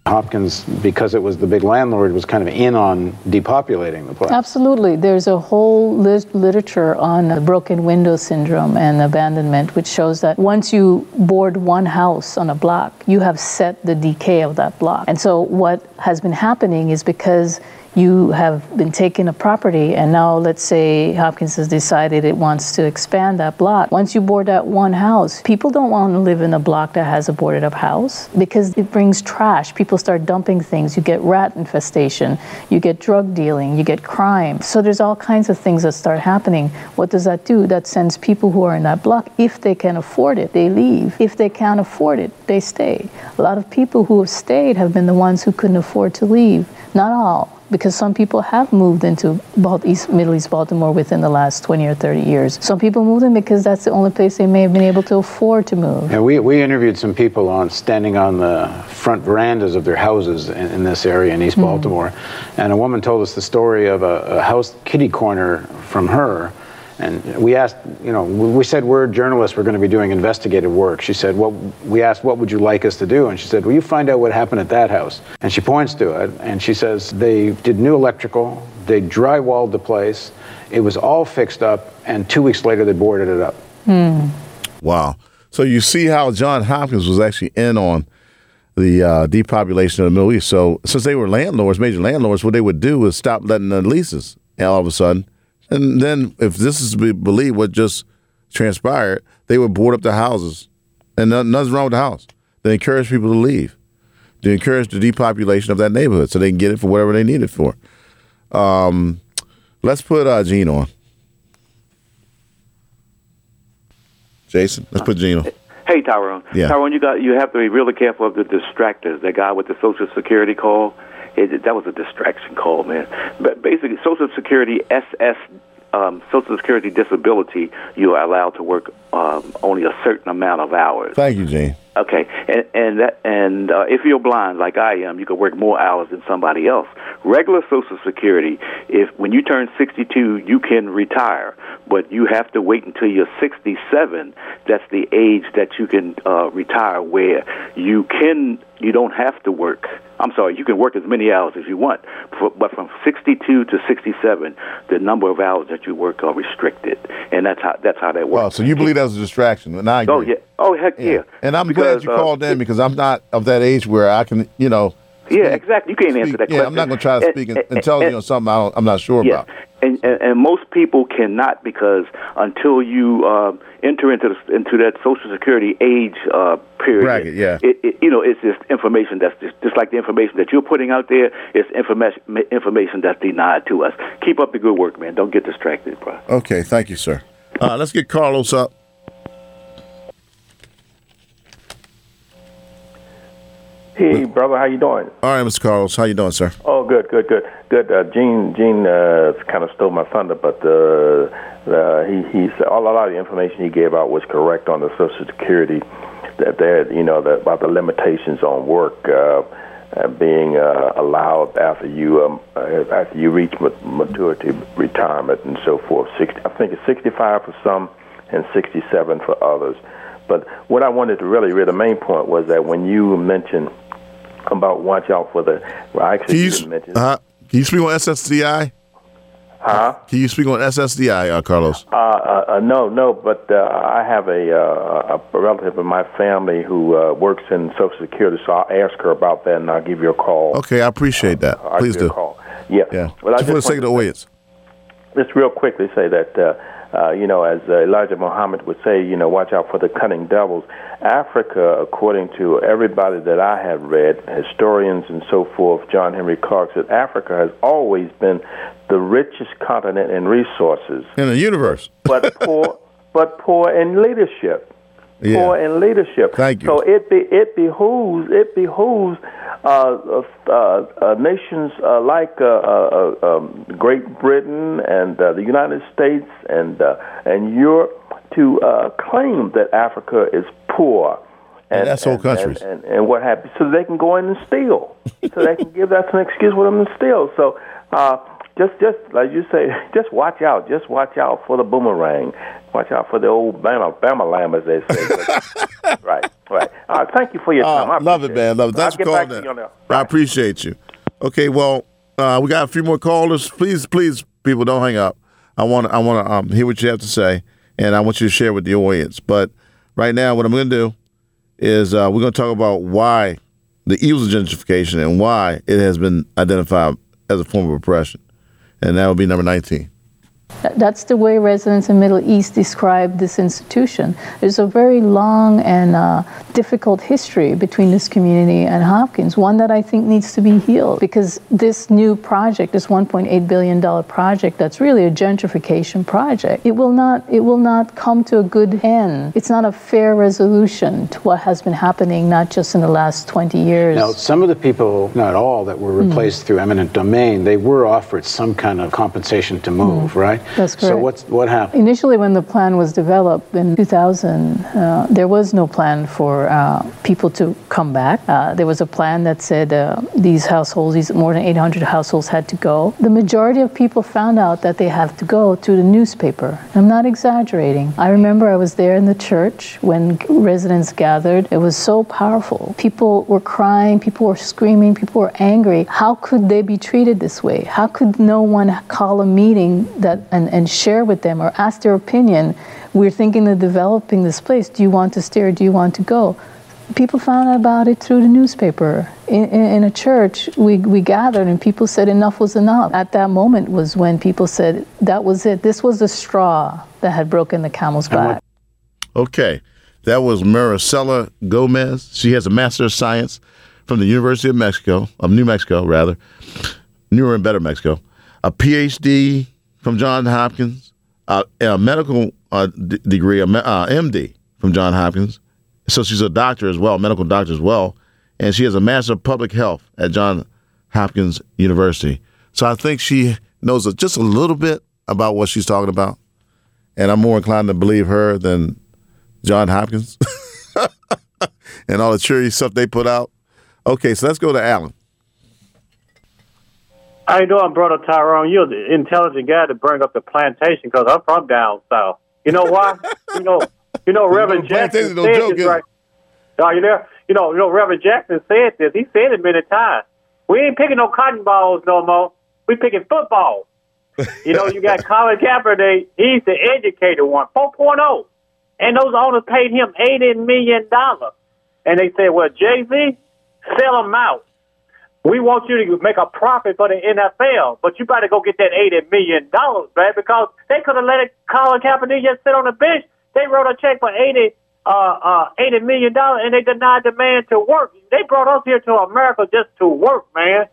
I: Hopkins, because it was the big landlord, was kind of in on depopulating the place.
H: Absolutely. There's a whole lit- literature on the broken window syndrome and abandonment, which shows that once you board one house on a block, you have set the decay of that block. And so, what has been happening is because you have been taking a property, and now let's say Hopkins has decided it wants to expand that block. Once you board that one house, people don't want to live in a block that has a boarded up house because it brings trash. People start dumping things. You get rat infestation, you get drug dealing, you get crime. So there's all kinds of things that start happening. What does that do? That sends people who are in that block, if they can afford it, they leave. If they can't afford it, they stay. A lot of people who have stayed have been the ones who couldn't afford to leave. Not all because some people have moved into Bal- East, Middle East Baltimore within the last 20 or 30 years. Some people moved in because that's the only place they may have been able to afford to move.
I: Yeah, we, we interviewed some people on standing on the front verandas of their houses in, in this area in East
H: Hmm.
I: Baltimore, and a woman told us the story of a, a house kitty corner from her. And we asked, you know, we we said we're journalists, we're going to be doing investigative work. She said, what, we asked, what would you like us to do? And she said, will you find out what happened at that house? And she points to it, and she says, they did new electrical, they drywalled the place, it was all fixed up, and two weeks later they boarded it up.
F: Wow. So you see how John Hopkins was actually in on the uh, depopulation of the Middle East. So since they were landlords, major landlords, what they would do is stop letting the leases all of a sudden. And then if this is to be believed what just transpired, they would board up the houses. And nothing's wrong with the house. They encourage people to leave. They encourage the depopulation of that neighborhood so they can get it for whatever they need it for. Um, let's put uh, Gene on. Jason, let's put Gene on.
M: Hey Tyrone.
F: Yeah.
M: Tyrone, you got you have to be really careful of the distractors. That guy with the Social Security call, it, that was a distraction call, man. But basically, Social Security SS, um, Social Security disability, you are allowed to work um, only a certain amount of hours.
F: Thank you, Gene.
M: Okay, and and that and uh, if you're blind like I am, you can work more hours than somebody else. Regular Social Security, if when you turn 62, you can retire, but you have to wait until you're 67. That's the age that you can uh, retire, where you can you don't have to work. I'm sorry, you can work as many hours as you want, but from 62 to 67, the number of hours that you work are restricted, and that's how that's how that works.
F: Oh, so you believe that was a distraction? And I agree.
M: Oh yeah. Oh heck yeah.
F: And I'm
M: Because,
F: glad you
M: uh,
F: called in because I'm not of that age where I can, you know.
M: Yeah, exactly. You can't answer that
F: yeah,
M: question.
F: I'm not going to try to
M: And-
F: speak
M: and-
F: intelligently
M: and-
F: on something I I'm not sure
M: Yeah,
F: about.
M: and, and and most people cannot because until you uh, enter into the, into that Social Security age uh, period,
F: Bracket, yeah.
M: it, it, you know, it's just information that's just, just like the information that you're putting out there. It's information information that's denied to us. Keep up the good work, man. Don't get distracted, bro.
F: Okay, thank you, sir. Uh, let's get Carlos up.
N: Hey, brother, how you doing?
F: All right, Mr. Carlos, how you doing, sir?
N: Oh, good, good, good, good. Uh, Gene, Gene, uh, kind of stole my thunder, but uh, uh, he he said a lot of the information he gave out was correct on the Social Security that there, you know, that about the limitations on work. Uh, uh, being uh, allowed after you um, uh, after you reach ma- maturity, retirement, and so forth. 60, I think it's 65 for some and 67 for others. But what I wanted to really, really, the main point was that when you mentioned about watch out for the, well, actually
F: Can
N: you, mention,
F: uh, can you speak on SSDI?
N: huh?
F: Can you speak on SSDI, uh, Carlos?
N: Uh, uh, uh, no, no, but uh, I have a, uh, a relative in my family who uh, works in Social Security, so I'll ask her about that, and I'll give you a call.
F: Okay, I appreciate that. Please
N: give
F: do.
N: a call. Yeah.
F: Yeah.
N: Well, I
F: just for the
N: just
F: sake of the audience.
N: just real quickly say that, uh, you know, as uh, Elijah Muhammad would say, you know, watch out for the cunning devils. Africa, according to everybody that I have read, historians and so forth, John Henrik Clarke said Africa has always been the richest continent in resources,
F: In the universe.
N: but poor, but poor in leadership.
F: Yeah.
N: Poor in leadership.
F: Thank you.
N: So it be, it behooves it behooves uh, uh, uh, nations uh, like uh, um, Great Britain and uh, the United States and uh, and Europe to uh, claim that Africa is poor.
F: And that's whole countries.
N: And, and, and what happens so they can go in and steal, so they can give that an excuse for them to steal. So uh, just just like you say, just watch out, just watch out for the boomerang, watch out for the old Bama Bama lamb, as they say. Right, right. Right, thank you for your time. I
F: Uh, love it, man. Love it. Thanks for calling
N: to you on
F: in.
N: that.
F: I appreciate you. Okay, well, uh, we got a few more callers. Please, please, people, don't hang up. I want I want to um, hear what you have to say, and I want you to share with the audience. But right now, what I'm going to do is uh, we're going to talk about why the evils of gentrification and why it has been identified as a form of oppression, and that will be number 19.
H: Th- That's the way residents in Middle East describe this institution. There's a very long and uh, difficult history between this community and Hopkins, one that I think needs to be healed because this new project, this 1.8 billion dollar project, that's really a gentrification project. It will not. It will not come to a good end. It's not a fair resolution to what has been happening, not just in the last 20 years.
I: Now, some of the people, not all, that were
H: Hmm.
I: replaced through eminent domain, they were offered some kind of compensation to move, right?
H: Hmm. That's
I: So
H: correct.
I: what's what happened?
H: Initially, when the plan was developed in 2000, uh, there was no plan for uh, people to come back. Uh, there was a plan that said uh, these households, these more than 800 households, had to go. The majority of people found out that they have to go through the newspaper. I'm not exaggerating. I remember I was there in the church when residents gathered. It was so powerful. People were crying, people were screaming, people were angry. How could they be treated this way? How could no one call a meeting that and, and share with them or ask their opinion? We're thinking of developing this place. Do you want to stay or do you want to go? People found out about it through the newspaper. In, in, in a church, we, we gathered and people said enough was enough. At that moment was when people said that was it. This was the straw that had broken the camel's back.
F: Okay, that was Marisela Gomez. She has a Master of Science from the University of Mexico, of New Mexico, rather, newer and better Mexico, a PhD from Johns Hopkins, uh, a medical uh, d- degree, a uh, MD from Johns Hopkins. So she's a doctor as well, medical doctor as well, and she has a Master of Public Health at Johns Hopkins University. So I think she knows just a little bit about what she's talking about, and I'm more inclined to believe her than John Hopkins and all the cheery stuff they put out. Okay, so let's go to Alan.
O: You doing, brother Tyrone? You're the intelligent guy to bring up the plantation because I'm from down south. You know why? you know, you know, Reverend Jackson
F: plantation no
O: said
F: joke,
O: this right. Are you there? You know, you know, Reverend Jackson said this. He said it many times. We ain't picking no cotton balls no more. We picking football. You know, you got Colin Kaepernick. He's the educated one, 4.0. And those owners paid him $80 million. And they said, well, Jay-Z, sell him out. We want you to make a profit for the NFL, but you better go get that $80 million, man, because they could have let it, Colin Kaepernick just sit on the bench. They wrote a check for 80 uh, uh, $80 million, and they denied the man to work. They brought us here to America just to work, man.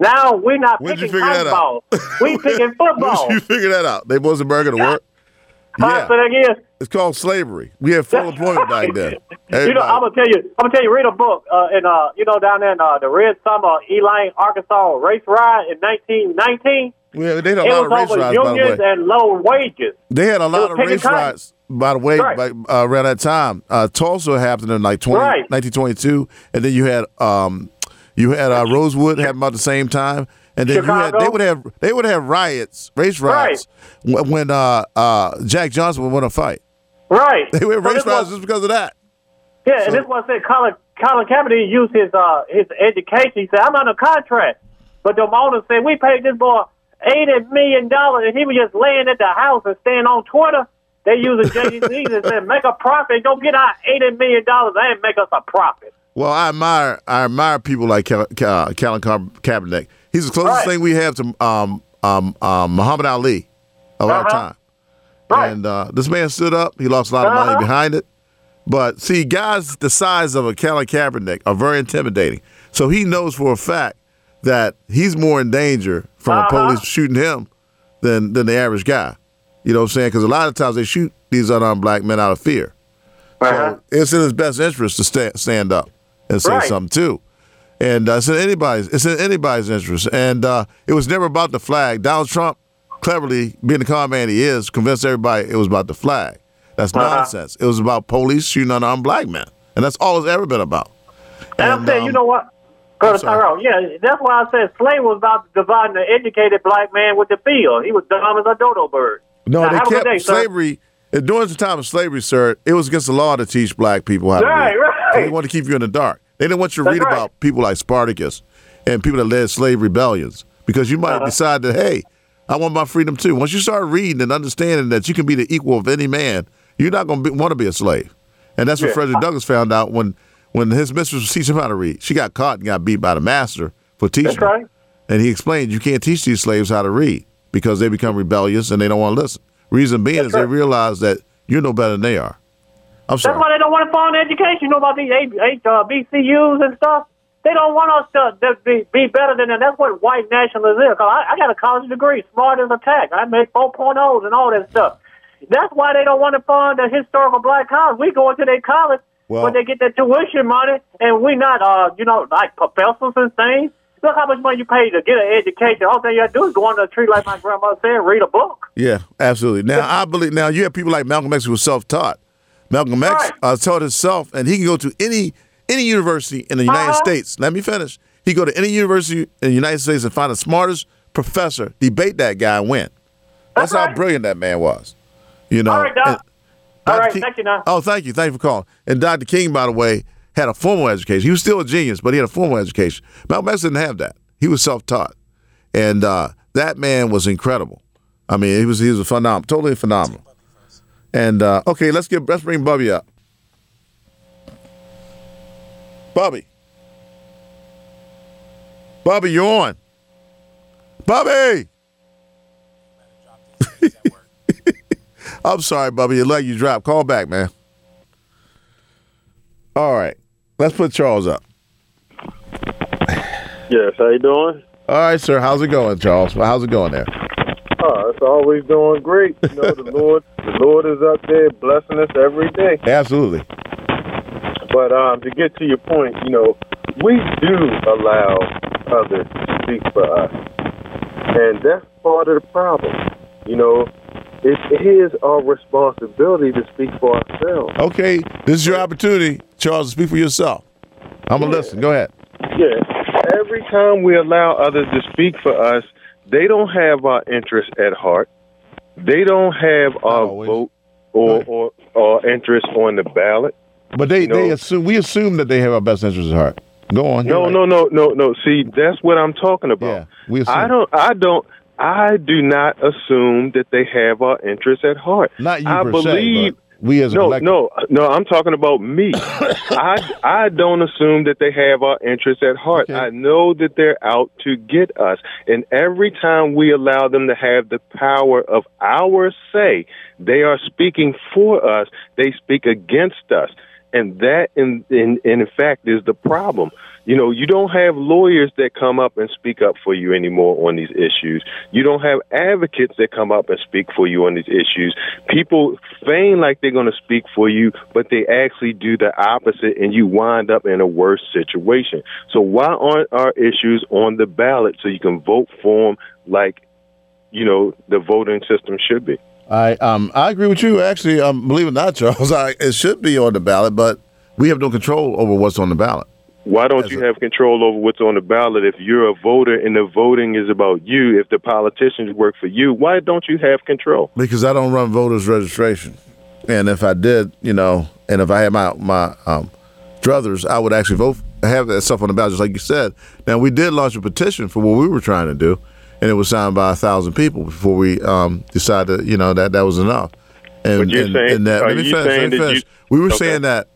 O: Now we're not
F: When'd you
O: picking
F: figure that out?
O: We picking football.
F: When did you figure that out? They wasn't burger to work. Yeah.
O: Say again.
F: It's called slavery. We had full employment back then.
O: You know, I'm gonna tell you. I'm gonna tell you. Read a book. Uh, in uh, you know, down there in uh, the Red Summer, Elaine, Arkansas race ride in 1919.
F: Yeah, they had a
O: it
F: lot
O: was
F: of race rides, by the
O: unions
F: way.
O: and low wages.
F: They had a lot of race
O: cotton.
F: rides. By the way,
O: Right.
F: like, uh, around that time, uh, Tulsa happened in like 20,
O: Right.
F: 1922, and then you had um, you had uh, Rosewood happened about the same time, and then you had they would have they would have riots, race riots, when, when uh, uh, Jack Johnson would want to fight.
O: Right.
F: They would have
O: So
F: race
O: this was-
F: riots just because of that.
O: Yeah, and this one said Colin Colin Kaepernick used his uh his education. He said, I'm under contract. But the owner said, We paid this boy eighty million dollars and he was just laying at the house and staying on Twitter. They using JD and said, Make a profit, go get our eighty million dollars and make us a profit.
F: Well, I admire I admire people like Colin Ka- Kaepernick. He's the closest
O: Right.
F: thing we have to um, um, um, Muhammad Ali of our
O: Uh-huh.
F: time. And uh, this man stood up. He lost a lot of
O: Uh-huh.
F: money behind it. But see, guys the size of a Colin Kaepernick are very intimidating. So he knows for a fact that he's more in danger from
O: Uh-huh.
F: a police shooting him than than the average guy. You know what I'm saying? Because a lot of times they shoot these unarmed black men out of fear. So it's in his best interest to sta- stand up and say
O: Right.
F: something too. And uh, it's in anybody's it's in anybody's interest. And uh, it was never about the flag. Donald Trump, cleverly being the con man he is, convinced everybody it was about the flag. That's
O: Uh-huh.
F: nonsense. It was about police shooting unarmed black men, and that's all it's ever been about.
O: And, I'm saying,
F: um,
O: you know what? Brother Tyrone, yeah, that's why I said slavery was about dividing the educated black man with the field. He was dumb as a dodo bird.
F: No,
O: Now,
F: they
O: have a good
F: kept
O: day,
F: slavery. uh, During the time of slavery, sir, it was against the law to teach black people how to
O: Right,
F: read.
O: right.
F: They wanted to keep you in the dark. They didn't want you to
O: That's
F: read
O: right.
F: about people like Spartacus and people that led slave rebellions because you might
O: Uh-huh.
F: decide that, hey, I want my freedom too. Once you start reading and understanding that you can be the equal of any man, you're not going to want to be a slave. And that's what
O: Yeah.
F: Frederick Douglass found out when, when his mistress was teaching him how to read. She got caught and got beat by the master for teaching
O: That's right.
F: And he explained you can't teach these slaves how to read because they become rebellious and they don't want to listen. Reason being is they realize that you're no better than they are. I'm
O: That's why they don't want to fund education. You know about these eight uh, BCUs and stuff? They don't want us to, to be, be better than them. That's what white nationalism is. I, I got a college degree, smart as a tack. I made 4.0s and all that stuff. That's why they don't want to fund the historical black college. We go into their college
F: Well-
O: where they get their tuition money, and we not, uh, you know, like professors and things. Look how much money you pay to get an education. All thing you do is go under a tree, like my grandmother said, read a book.
F: Yeah, absolutely. Now I believe now you have people like Malcolm X who was self-taught. Malcolm X
O: Right.
F: uh, taught himself, and he can go to any any university in the United
O: Uh-huh.
F: States. Let me finish. He go to any university in the United States and find the smartest professor, debate that guy, and win. That's, how brilliant that man was. You know.
O: All right, Doc. All right,
F: King-
O: thank you now.
F: Oh, thank you. Thank you for calling. And Dr. King, by the way, had a formal education. He was still a genius, but he had a formal education. Malcolm X didn't have that. He was self-taught, and uh, that man was incredible. I mean, he was he was a phenomenal, totally phenomenal. And uh, okay, let's get let's bring Bubby up. Bubby, Bubby, you're on. Bubby. I'm sorry, Bubby. Your leg you dropped. Call back, man. All right. Let's put Charles up.
P: Yes, how you doing?
F: All right, sir. How's it going, Charles? Well, how's it going there?
P: It's always doing great. You know, the Lord, the Lord is up there blessing us every day.
F: Absolutely.
P: But um, to get to your point, you know, we do allow others to speak for us, and that's part of the problem. You know, it is our responsibility to speak for ourselves.
F: Okay. This is your opportunity, Charles, to speak for yourself. I'm going to listen. Go ahead.
P: Yeah. Every time we allow others to speak for us, they don't have our interest at heart. They don't have our vote or, or or interest on the ballot.
F: But they,
P: You know-
F: they assume we assume that they have our best interests at heart. Go on.
P: No, no, no, no, no. See, that's what I'm talking about.
F: we assume.
P: I don't. I don't. I do not assume that they have our interests at heart.
F: Not you
P: I
F: per se,
P: believe.
F: but we as a
P: no, no, no. I'm talking about me. I I don't assume that they have our interests at heart. I know that they're out to get us, and every time we allow them to have the power of our say, they are speaking for us. They speak against us, and that, in in in fact, is the problem. You know, you don't have lawyers that come up and speak up for you anymore on these issues. You don't have advocates that come up and speak for you on these issues. People feign like they're going to speak for you, but they actually do the opposite, and you wind up in a worse situation. So why aren't our issues on the ballot so you can vote for them like, you know, the voting system should be?
F: I um I agree with you. Actually, um, believe it or not, Charles, I, it should be on the ballot, but we have no control over what's on the ballot.
P: Why don't you have control over what's on the ballot if you're a voter and the voting is about you? If the politicians work for you, why don't you have control?
F: Because I don't run voters registration, and if I did, you know, and if I had my my um, druthers, I would actually vote have that stuff on the ballot, just like you said. Now we did launch a petition for what we were trying to do, and it was signed by a thousand people before we um, decided, you know, that that was enough. And,
P: But you're
F: and,
P: saying-
F: and that,
P: are
F: let me finish.
P: saying
F: Let me
P: that you-
F: we were
P: Okay.
F: saying that,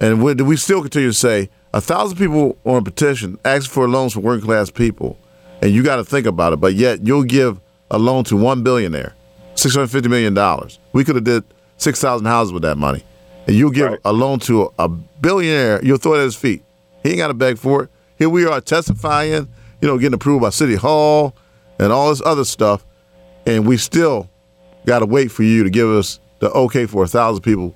F: and we, we still continue to say a thousand people on a petition asking for loans for working class people, and you got to think about it. But yet you'll give a loan to one billionaire, six hundred fifty million dollars. We could have did six thousand houses with that money, and you'll give a loan to a, a billionaire. You'll throw it at his feet. He ain't got to beg for it. Here we are testifying, you know, getting approved by City Hall and all this other stuff, and we still got to wait for you to give us the okay for a thousand people.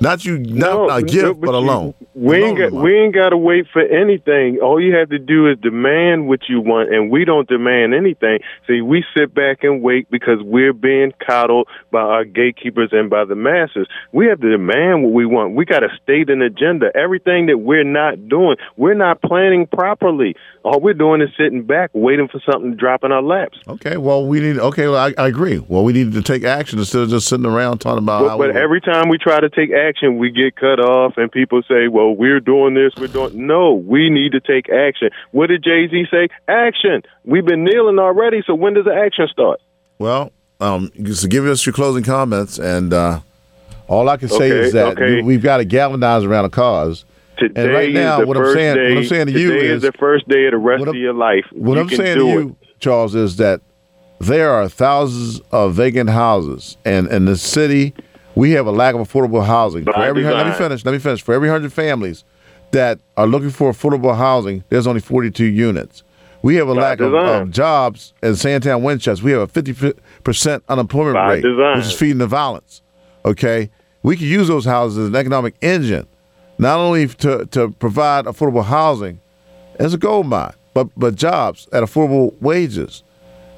F: Not you, not a gift, but a
P: you-
F: loan.
P: We ain't got we ain't got to wait for anything. All you have to do is demand what you want, and we don't demand anything. See, we sit back and wait because we're being coddled by our gatekeepers and by the masses. We have to demand what we want. We got to state an agenda. Everything that we're not doing, we're not planning properly. All we're doing is sitting back, waiting for something to drop in our laps.
F: Okay, well, we need. Okay, well, I, I agree. Well, we need to take action instead of just sitting around talking about.
P: But,
F: how
P: but every time we try to take action, we get cut off, and people say, "Well, we're doing this, we're doing." No, we need to take action. What did Jay Z say? Action. We've been kneeling already, so when does the action start?
F: well, um, just give us your closing comments, and uh, all I can say
P: Okay,
F: is that
P: okay.
F: we- we've got to galvanize around a cause.
P: Today
F: and right now, what I'm saying,
P: day.
F: what I'm saying to you
P: is,
F: is,
P: the first day of the rest of your life.
F: what
P: you
F: I'm saying to
P: it.
F: you, Charles, is that there are thousands of vacant houses, and in the city, we have a lack of affordable housing.
P: By
F: For every hun- let me finish. Let me finish. For every hundred families that are looking for affordable housing, there's only 42 units. We have a
P: By
F: lack of, of jobs in Sandtown, Winchester. We have a 50 percent unemployment
P: By
F: rate,
P: design.
F: which is feeding the violence. Okay, we can use those houses as an economic engine, not only to to provide affordable housing as a gold mine, but but jobs at affordable wages,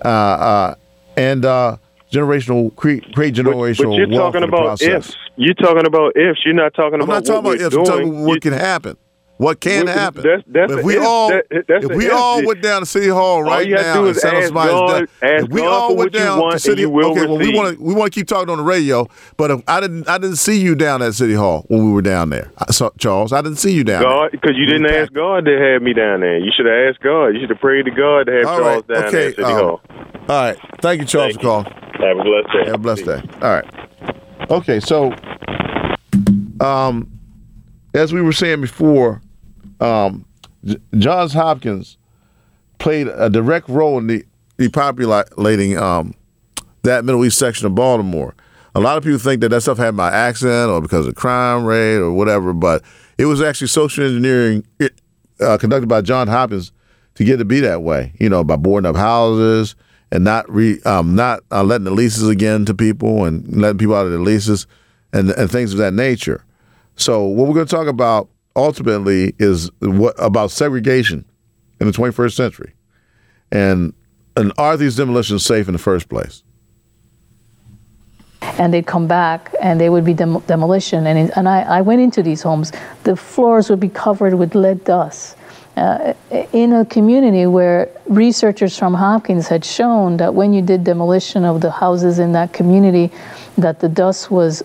F: uh, uh, and uh, generational create, create generational
P: But you're
F: wealth
P: talking about
F: process.
P: ifs. You're talking about ifs. You're not talking
F: I'm
P: about
F: not talking about ifs. I'm talking about what can happen. What can
P: Well,
F: happen?
P: that's- that's
F: if we all
P: That-
F: if we all went down to City Hall right now and
P: is
F: settle
P: ask
F: somebody's
P: God-
F: if we all went down to City,
P: Hall,
F: okay, well we want to we want to keep talking on the radio, but if I didn't I didn't see you down at City Hall when we were down there, I saw, Charles. I didn't see you down
P: God, because you didn't ask God to have me down there. You should have asked God. You should have prayed to God to have
F: All
P: Charles
F: right,
P: down
F: okay,
P: there at City
F: um,
P: Hall.
F: All right. Thank you, Charles, for calling.
P: Have a blessed day.
F: Have a blessed day. All right. Okay, so um, as we were saying before, um, J- Johns Hopkins played a direct role in the depopulating um, that Middle East section of Baltimore. A lot of people think that that stuff happened by accident or because of crime rate or whatever, but it was actually social engineering uh, conducted by John Hopkins to get to be that way. You know, by boarding up houses and not re, um, not uh, letting the leases again to people and letting people out of their leases and and things of that nature. So what we're going to talk about ultimately is what about segregation in the 21st century, and and are these demolitions safe in the first place?
H: and they'd come back and they would be dem- demolition. And, and I, I went into these homes, the floors would be covered with lead dust. Uh, in a community where researchers from Hopkins had shown that when you did demolition of the houses in that community, that the dust was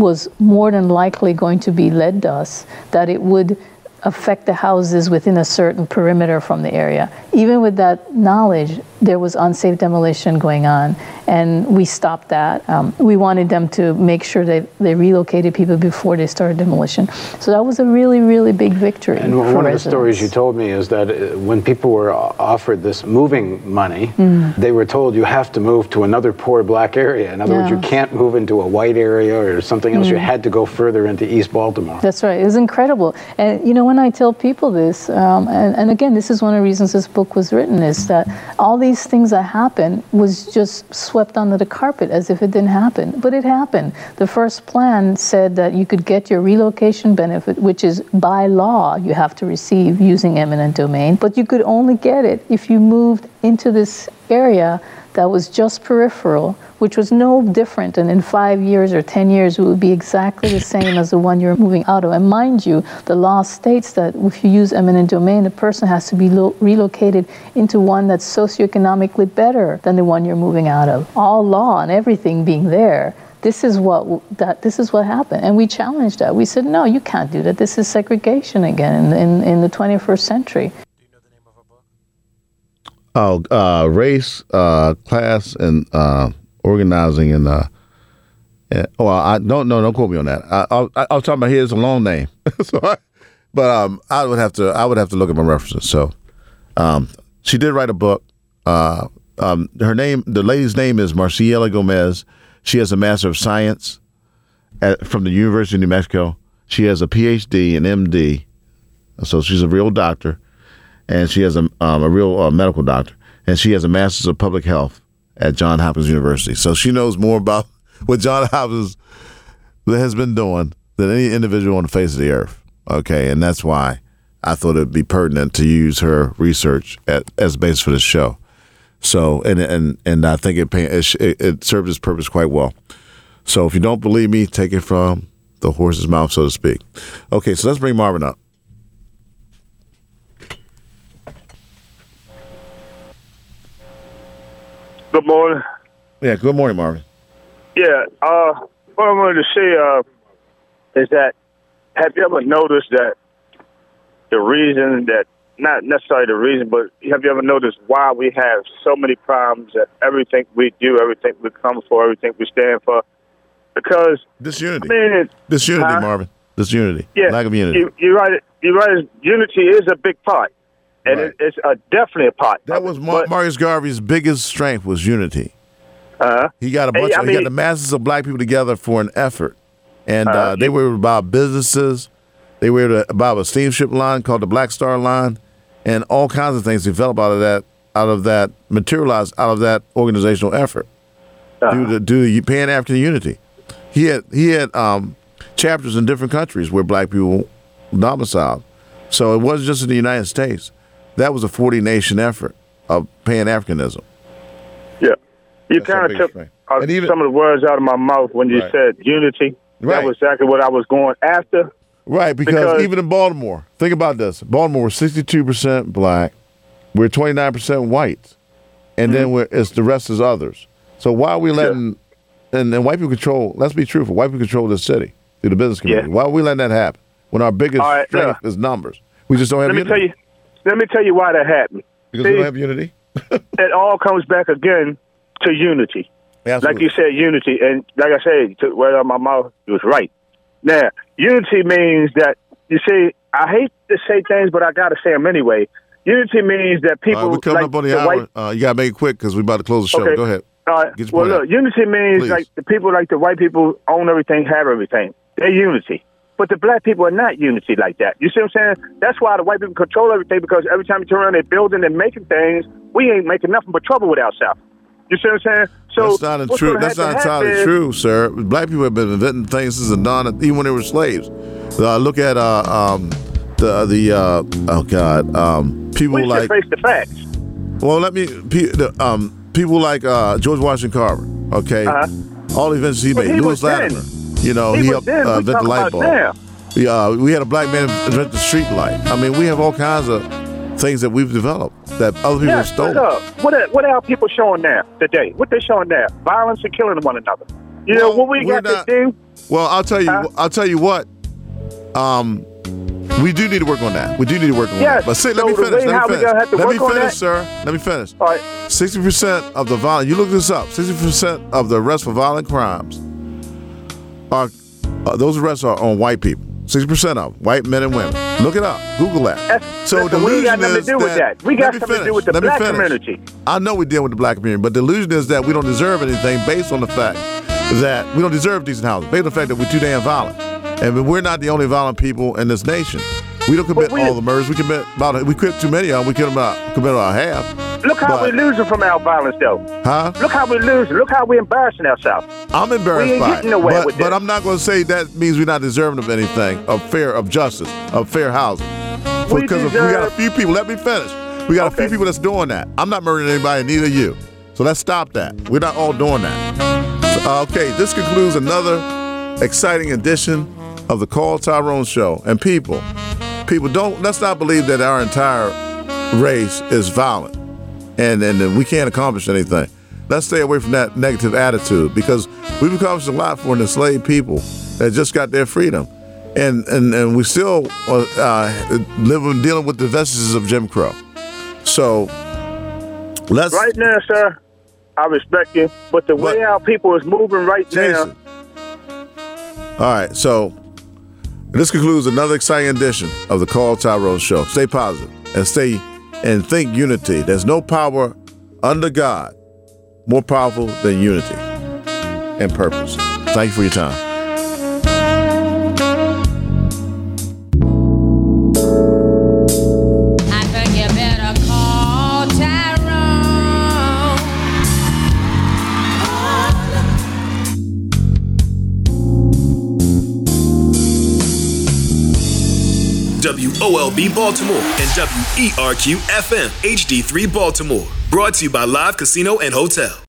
H: was more than likely going to be lead dust, that it would affect the houses within a certain perimeter from the area. Even with that knowledge, there was unsafe demolition going on, and we stopped that. Um, we wanted them to make sure that they relocated people before they started demolition. So that was a really, really big victory.
I: And one of the stories you told me is that uh, when people were offered this moving money,
H: Mm.
I: they were told you have to move to another poor black area. In other words, you can't move into a white area or something else. You
H: Mm.
I: had to go further into East Baltimore.
H: That's right. It was incredible. And you know, when I tell people this, um, and, and again, this is one of the reasons this book was written, is that all these things that happened was just swept under the carpet as if it didn't happen. But it happened. The first plan said that you could get your relocation benefit, which is by law you have to receive using eminent domain, but you could only get it if you moved into this area that was just peripheral, which was no different. And in five years or 10 years, it would be exactly the same as the one you're moving out of. And mind you, the law states that if you use eminent domain, the person has to be lo- relocated into one that's socioeconomically better than the one you're moving out of. All law and everything being there. This is what that this is what happened, and we challenged that. We said, no, you can't do that. This is segregation again in, in, in the 21st century.
F: Oh, uh, race, uh, class, and uh, organizing, and well, I don't know. Don't quote me on that. I, I, I was talking about a long name, so I, but um, I would have to I would have to look at my references. So, um, she did write a book. Uh, um, her name, the lady's name is Marisela Gomez. She has a Master of Science at, from the University of New Mexico. She has a PhD and MD, so she's a real doctor and she has a, um, a real uh, medical doctor, and she has a master's of public health at Johns Hopkins University. So she knows more about what Johns Hopkins has been doing than any individual on the face of the earth. Okay, and that's why I thought it'd be pertinent to use her research at, as a basis for this show. So, and and and I think it, it it it served its purpose quite well. So, if you don't believe me, take it from the horse's mouth, so to speak. Okay, so let's bring Marvin up.
J: Good morning.
F: Yeah, good morning, Marvin.
J: Yeah, uh, what I wanted to say uh, is that have you ever noticed that the reason that not necessarily the reason, but have you ever noticed why we have so many problems at everything we do, everything we come for, everything we stand for? Because
F: disunity,
J: I mean, it-
F: Disunity,
J: Huh?
F: Marvin. Disunity.
J: yeah,
F: Lack of unity.
J: You, you're right. You're right. Unity is a big part, and it, it's a definitely a part.
F: That was Mar- Marcus Garvey's biggest strength was unity.
J: Uh-huh.
F: He got a
J: Hey,
F: bunch.
J: I
F: of, he got the masses of black people together for an effort, and uh,
J: Uh-huh.
F: they were about businesses. They were about a steamship line called the Black Star Line, and all kinds of things developed out of that. Out of that, materialized out of that organizational effort
J: Uh-huh.
F: due to due to Pan African unity. He had he had um, chapters in different countries where black people domiciled. So it wasn't just in the United States. That was a 40 nation effort of Pan Africanism.
J: Yeah. You kind of took uh, some of the words out of my mouth when you
F: Right.
J: said unity.
F: Right.
J: That was exactly what I was going after.
F: Right, because,
J: Because-
F: even in Baltimore, think about this. Baltimore was 62% black. We're 29% white. And
J: Mm-hmm.
F: then we're, it's the rest is others. So why are we letting, and, and white people control, let's be truthful, white people control this city through the business community. Why are we letting that happen when our biggest
J: right,
F: strength is numbers? We just don't have
J: Let me
F: unity.
J: tell you. Let me tell you why that happened.
F: Because
J: See,
F: we don't have unity?
J: it all comes back again to unity. Like you said, unity, and like I said, to right out my mouth, was right. Now, unity means that you see. I hate to say things, but I got to say them anyway. Unity means that people
F: All right, we're coming
J: like
F: up on the,
J: the
F: hour.
J: white
F: uh, you got to make it quick because we're about to close the show.
J: Okay.
F: Go ahead.
J: All right.
F: Get your
J: Well, look, unity means
F: Please.
J: like the people, like the white people, own everything, have everything. They're unity. But the black people are not unity like that. You see what I'm saying? That's why the white people control everything because every time you turn around, they're building and making things. We ain't making nothing but trouble with ourselves. You see what I'm saying? So
F: that's not true. That's not entirely
J: happen
F: true, sir. Black people have been inventing things since the dawn, of- even when they were slaves. Uh, look at uh, um, the the uh, oh god, um, people
J: We
F: like.
J: face the facts.
F: Well, let me. Pe- the, um, people like uh, George Washington Carver. Okay, all the inventions he
J: Uh-huh.
F: Made.
J: he
F: Louis. Latimer. You know,
J: He
F: helped uh, invent the light bulb.
J: now.
F: Yeah, we had a black man invent the street light. I mean, we have all kinds of things that we've developed that other people
J: Yeah,
F: have stolen.
J: What, uh, what, are, what are people showing now today? What they showing now? Violence and killing one another. You know what we got
F: not-
J: to do?
F: Well, I'll tell you. I'll tell you what. Um, We do need to work on that. We do need to work on
Q: Yes,
F: that. But see,
Q: so
F: let me finish. Let me finish.
Q: gonna have to
F: Let me finish, sir. Let me finish.
Q: All right.
F: Sixty percent of the violent. You look this up. Sixty percent of the arrests for violent crimes are uh, those arrests are on white people. Sixty percent of them, white men and women. Look it up. Google that. so
Q: listen, we got
F: delusion
Q: nothing to do with that. We got something to do with the
F: Let
Q: black
F: finish.
Q: community.
F: I know we deal with the black community, but the delusion is that we don't deserve anything based on the fact that we don't deserve decent housing, based on the fact that we're too damn violent. And we're not the only violent people in this nation. We don't commit all the murders. We commit about we commit too many of them. We commit about commit about half.
Q: Look how
F: But-
Q: we're losing from our violence, though.
F: Huh?
Q: Look how we're losing. Look how we're embarrassing ourselves.
F: I'm embarrassed
Q: We ain't
F: by
Q: getting
F: it.
Q: nowhere
F: but,
Q: with
F: but. I'm not going to say that means we're not deserving of anything, of fair, of justice, of fair housing.
Q: We
F: Because we got a few people. Let me finish. We got a few people that's doing that. I'm not murdering anybody, neither you. So let's stop that. We're not all doing that. So, uh, okay, this concludes another exciting edition of the Call Tyrone Show. And people, people don't let's not believe that our entire race is violent and and we can't accomplish anything. Let's stay away from that negative attitude because we've accomplished a lot for an enslaved people that just got their freedom, and and and we still uh, uh, living dealing with the vestiges of Jim Crow. So let's
Q: Right now, sir, I respect you, but the way our people is moving right
F: Jason. All right, so this concludes another exciting edition of the Call Tyrone Show. Stay positive and stay and think unity. There's no power under God more powerful than unity and purpose. Thank you for your time.
R: WOLB Baltimore and WERQ FM HD3 Baltimore. Brought to you by Live Casino and Hotel.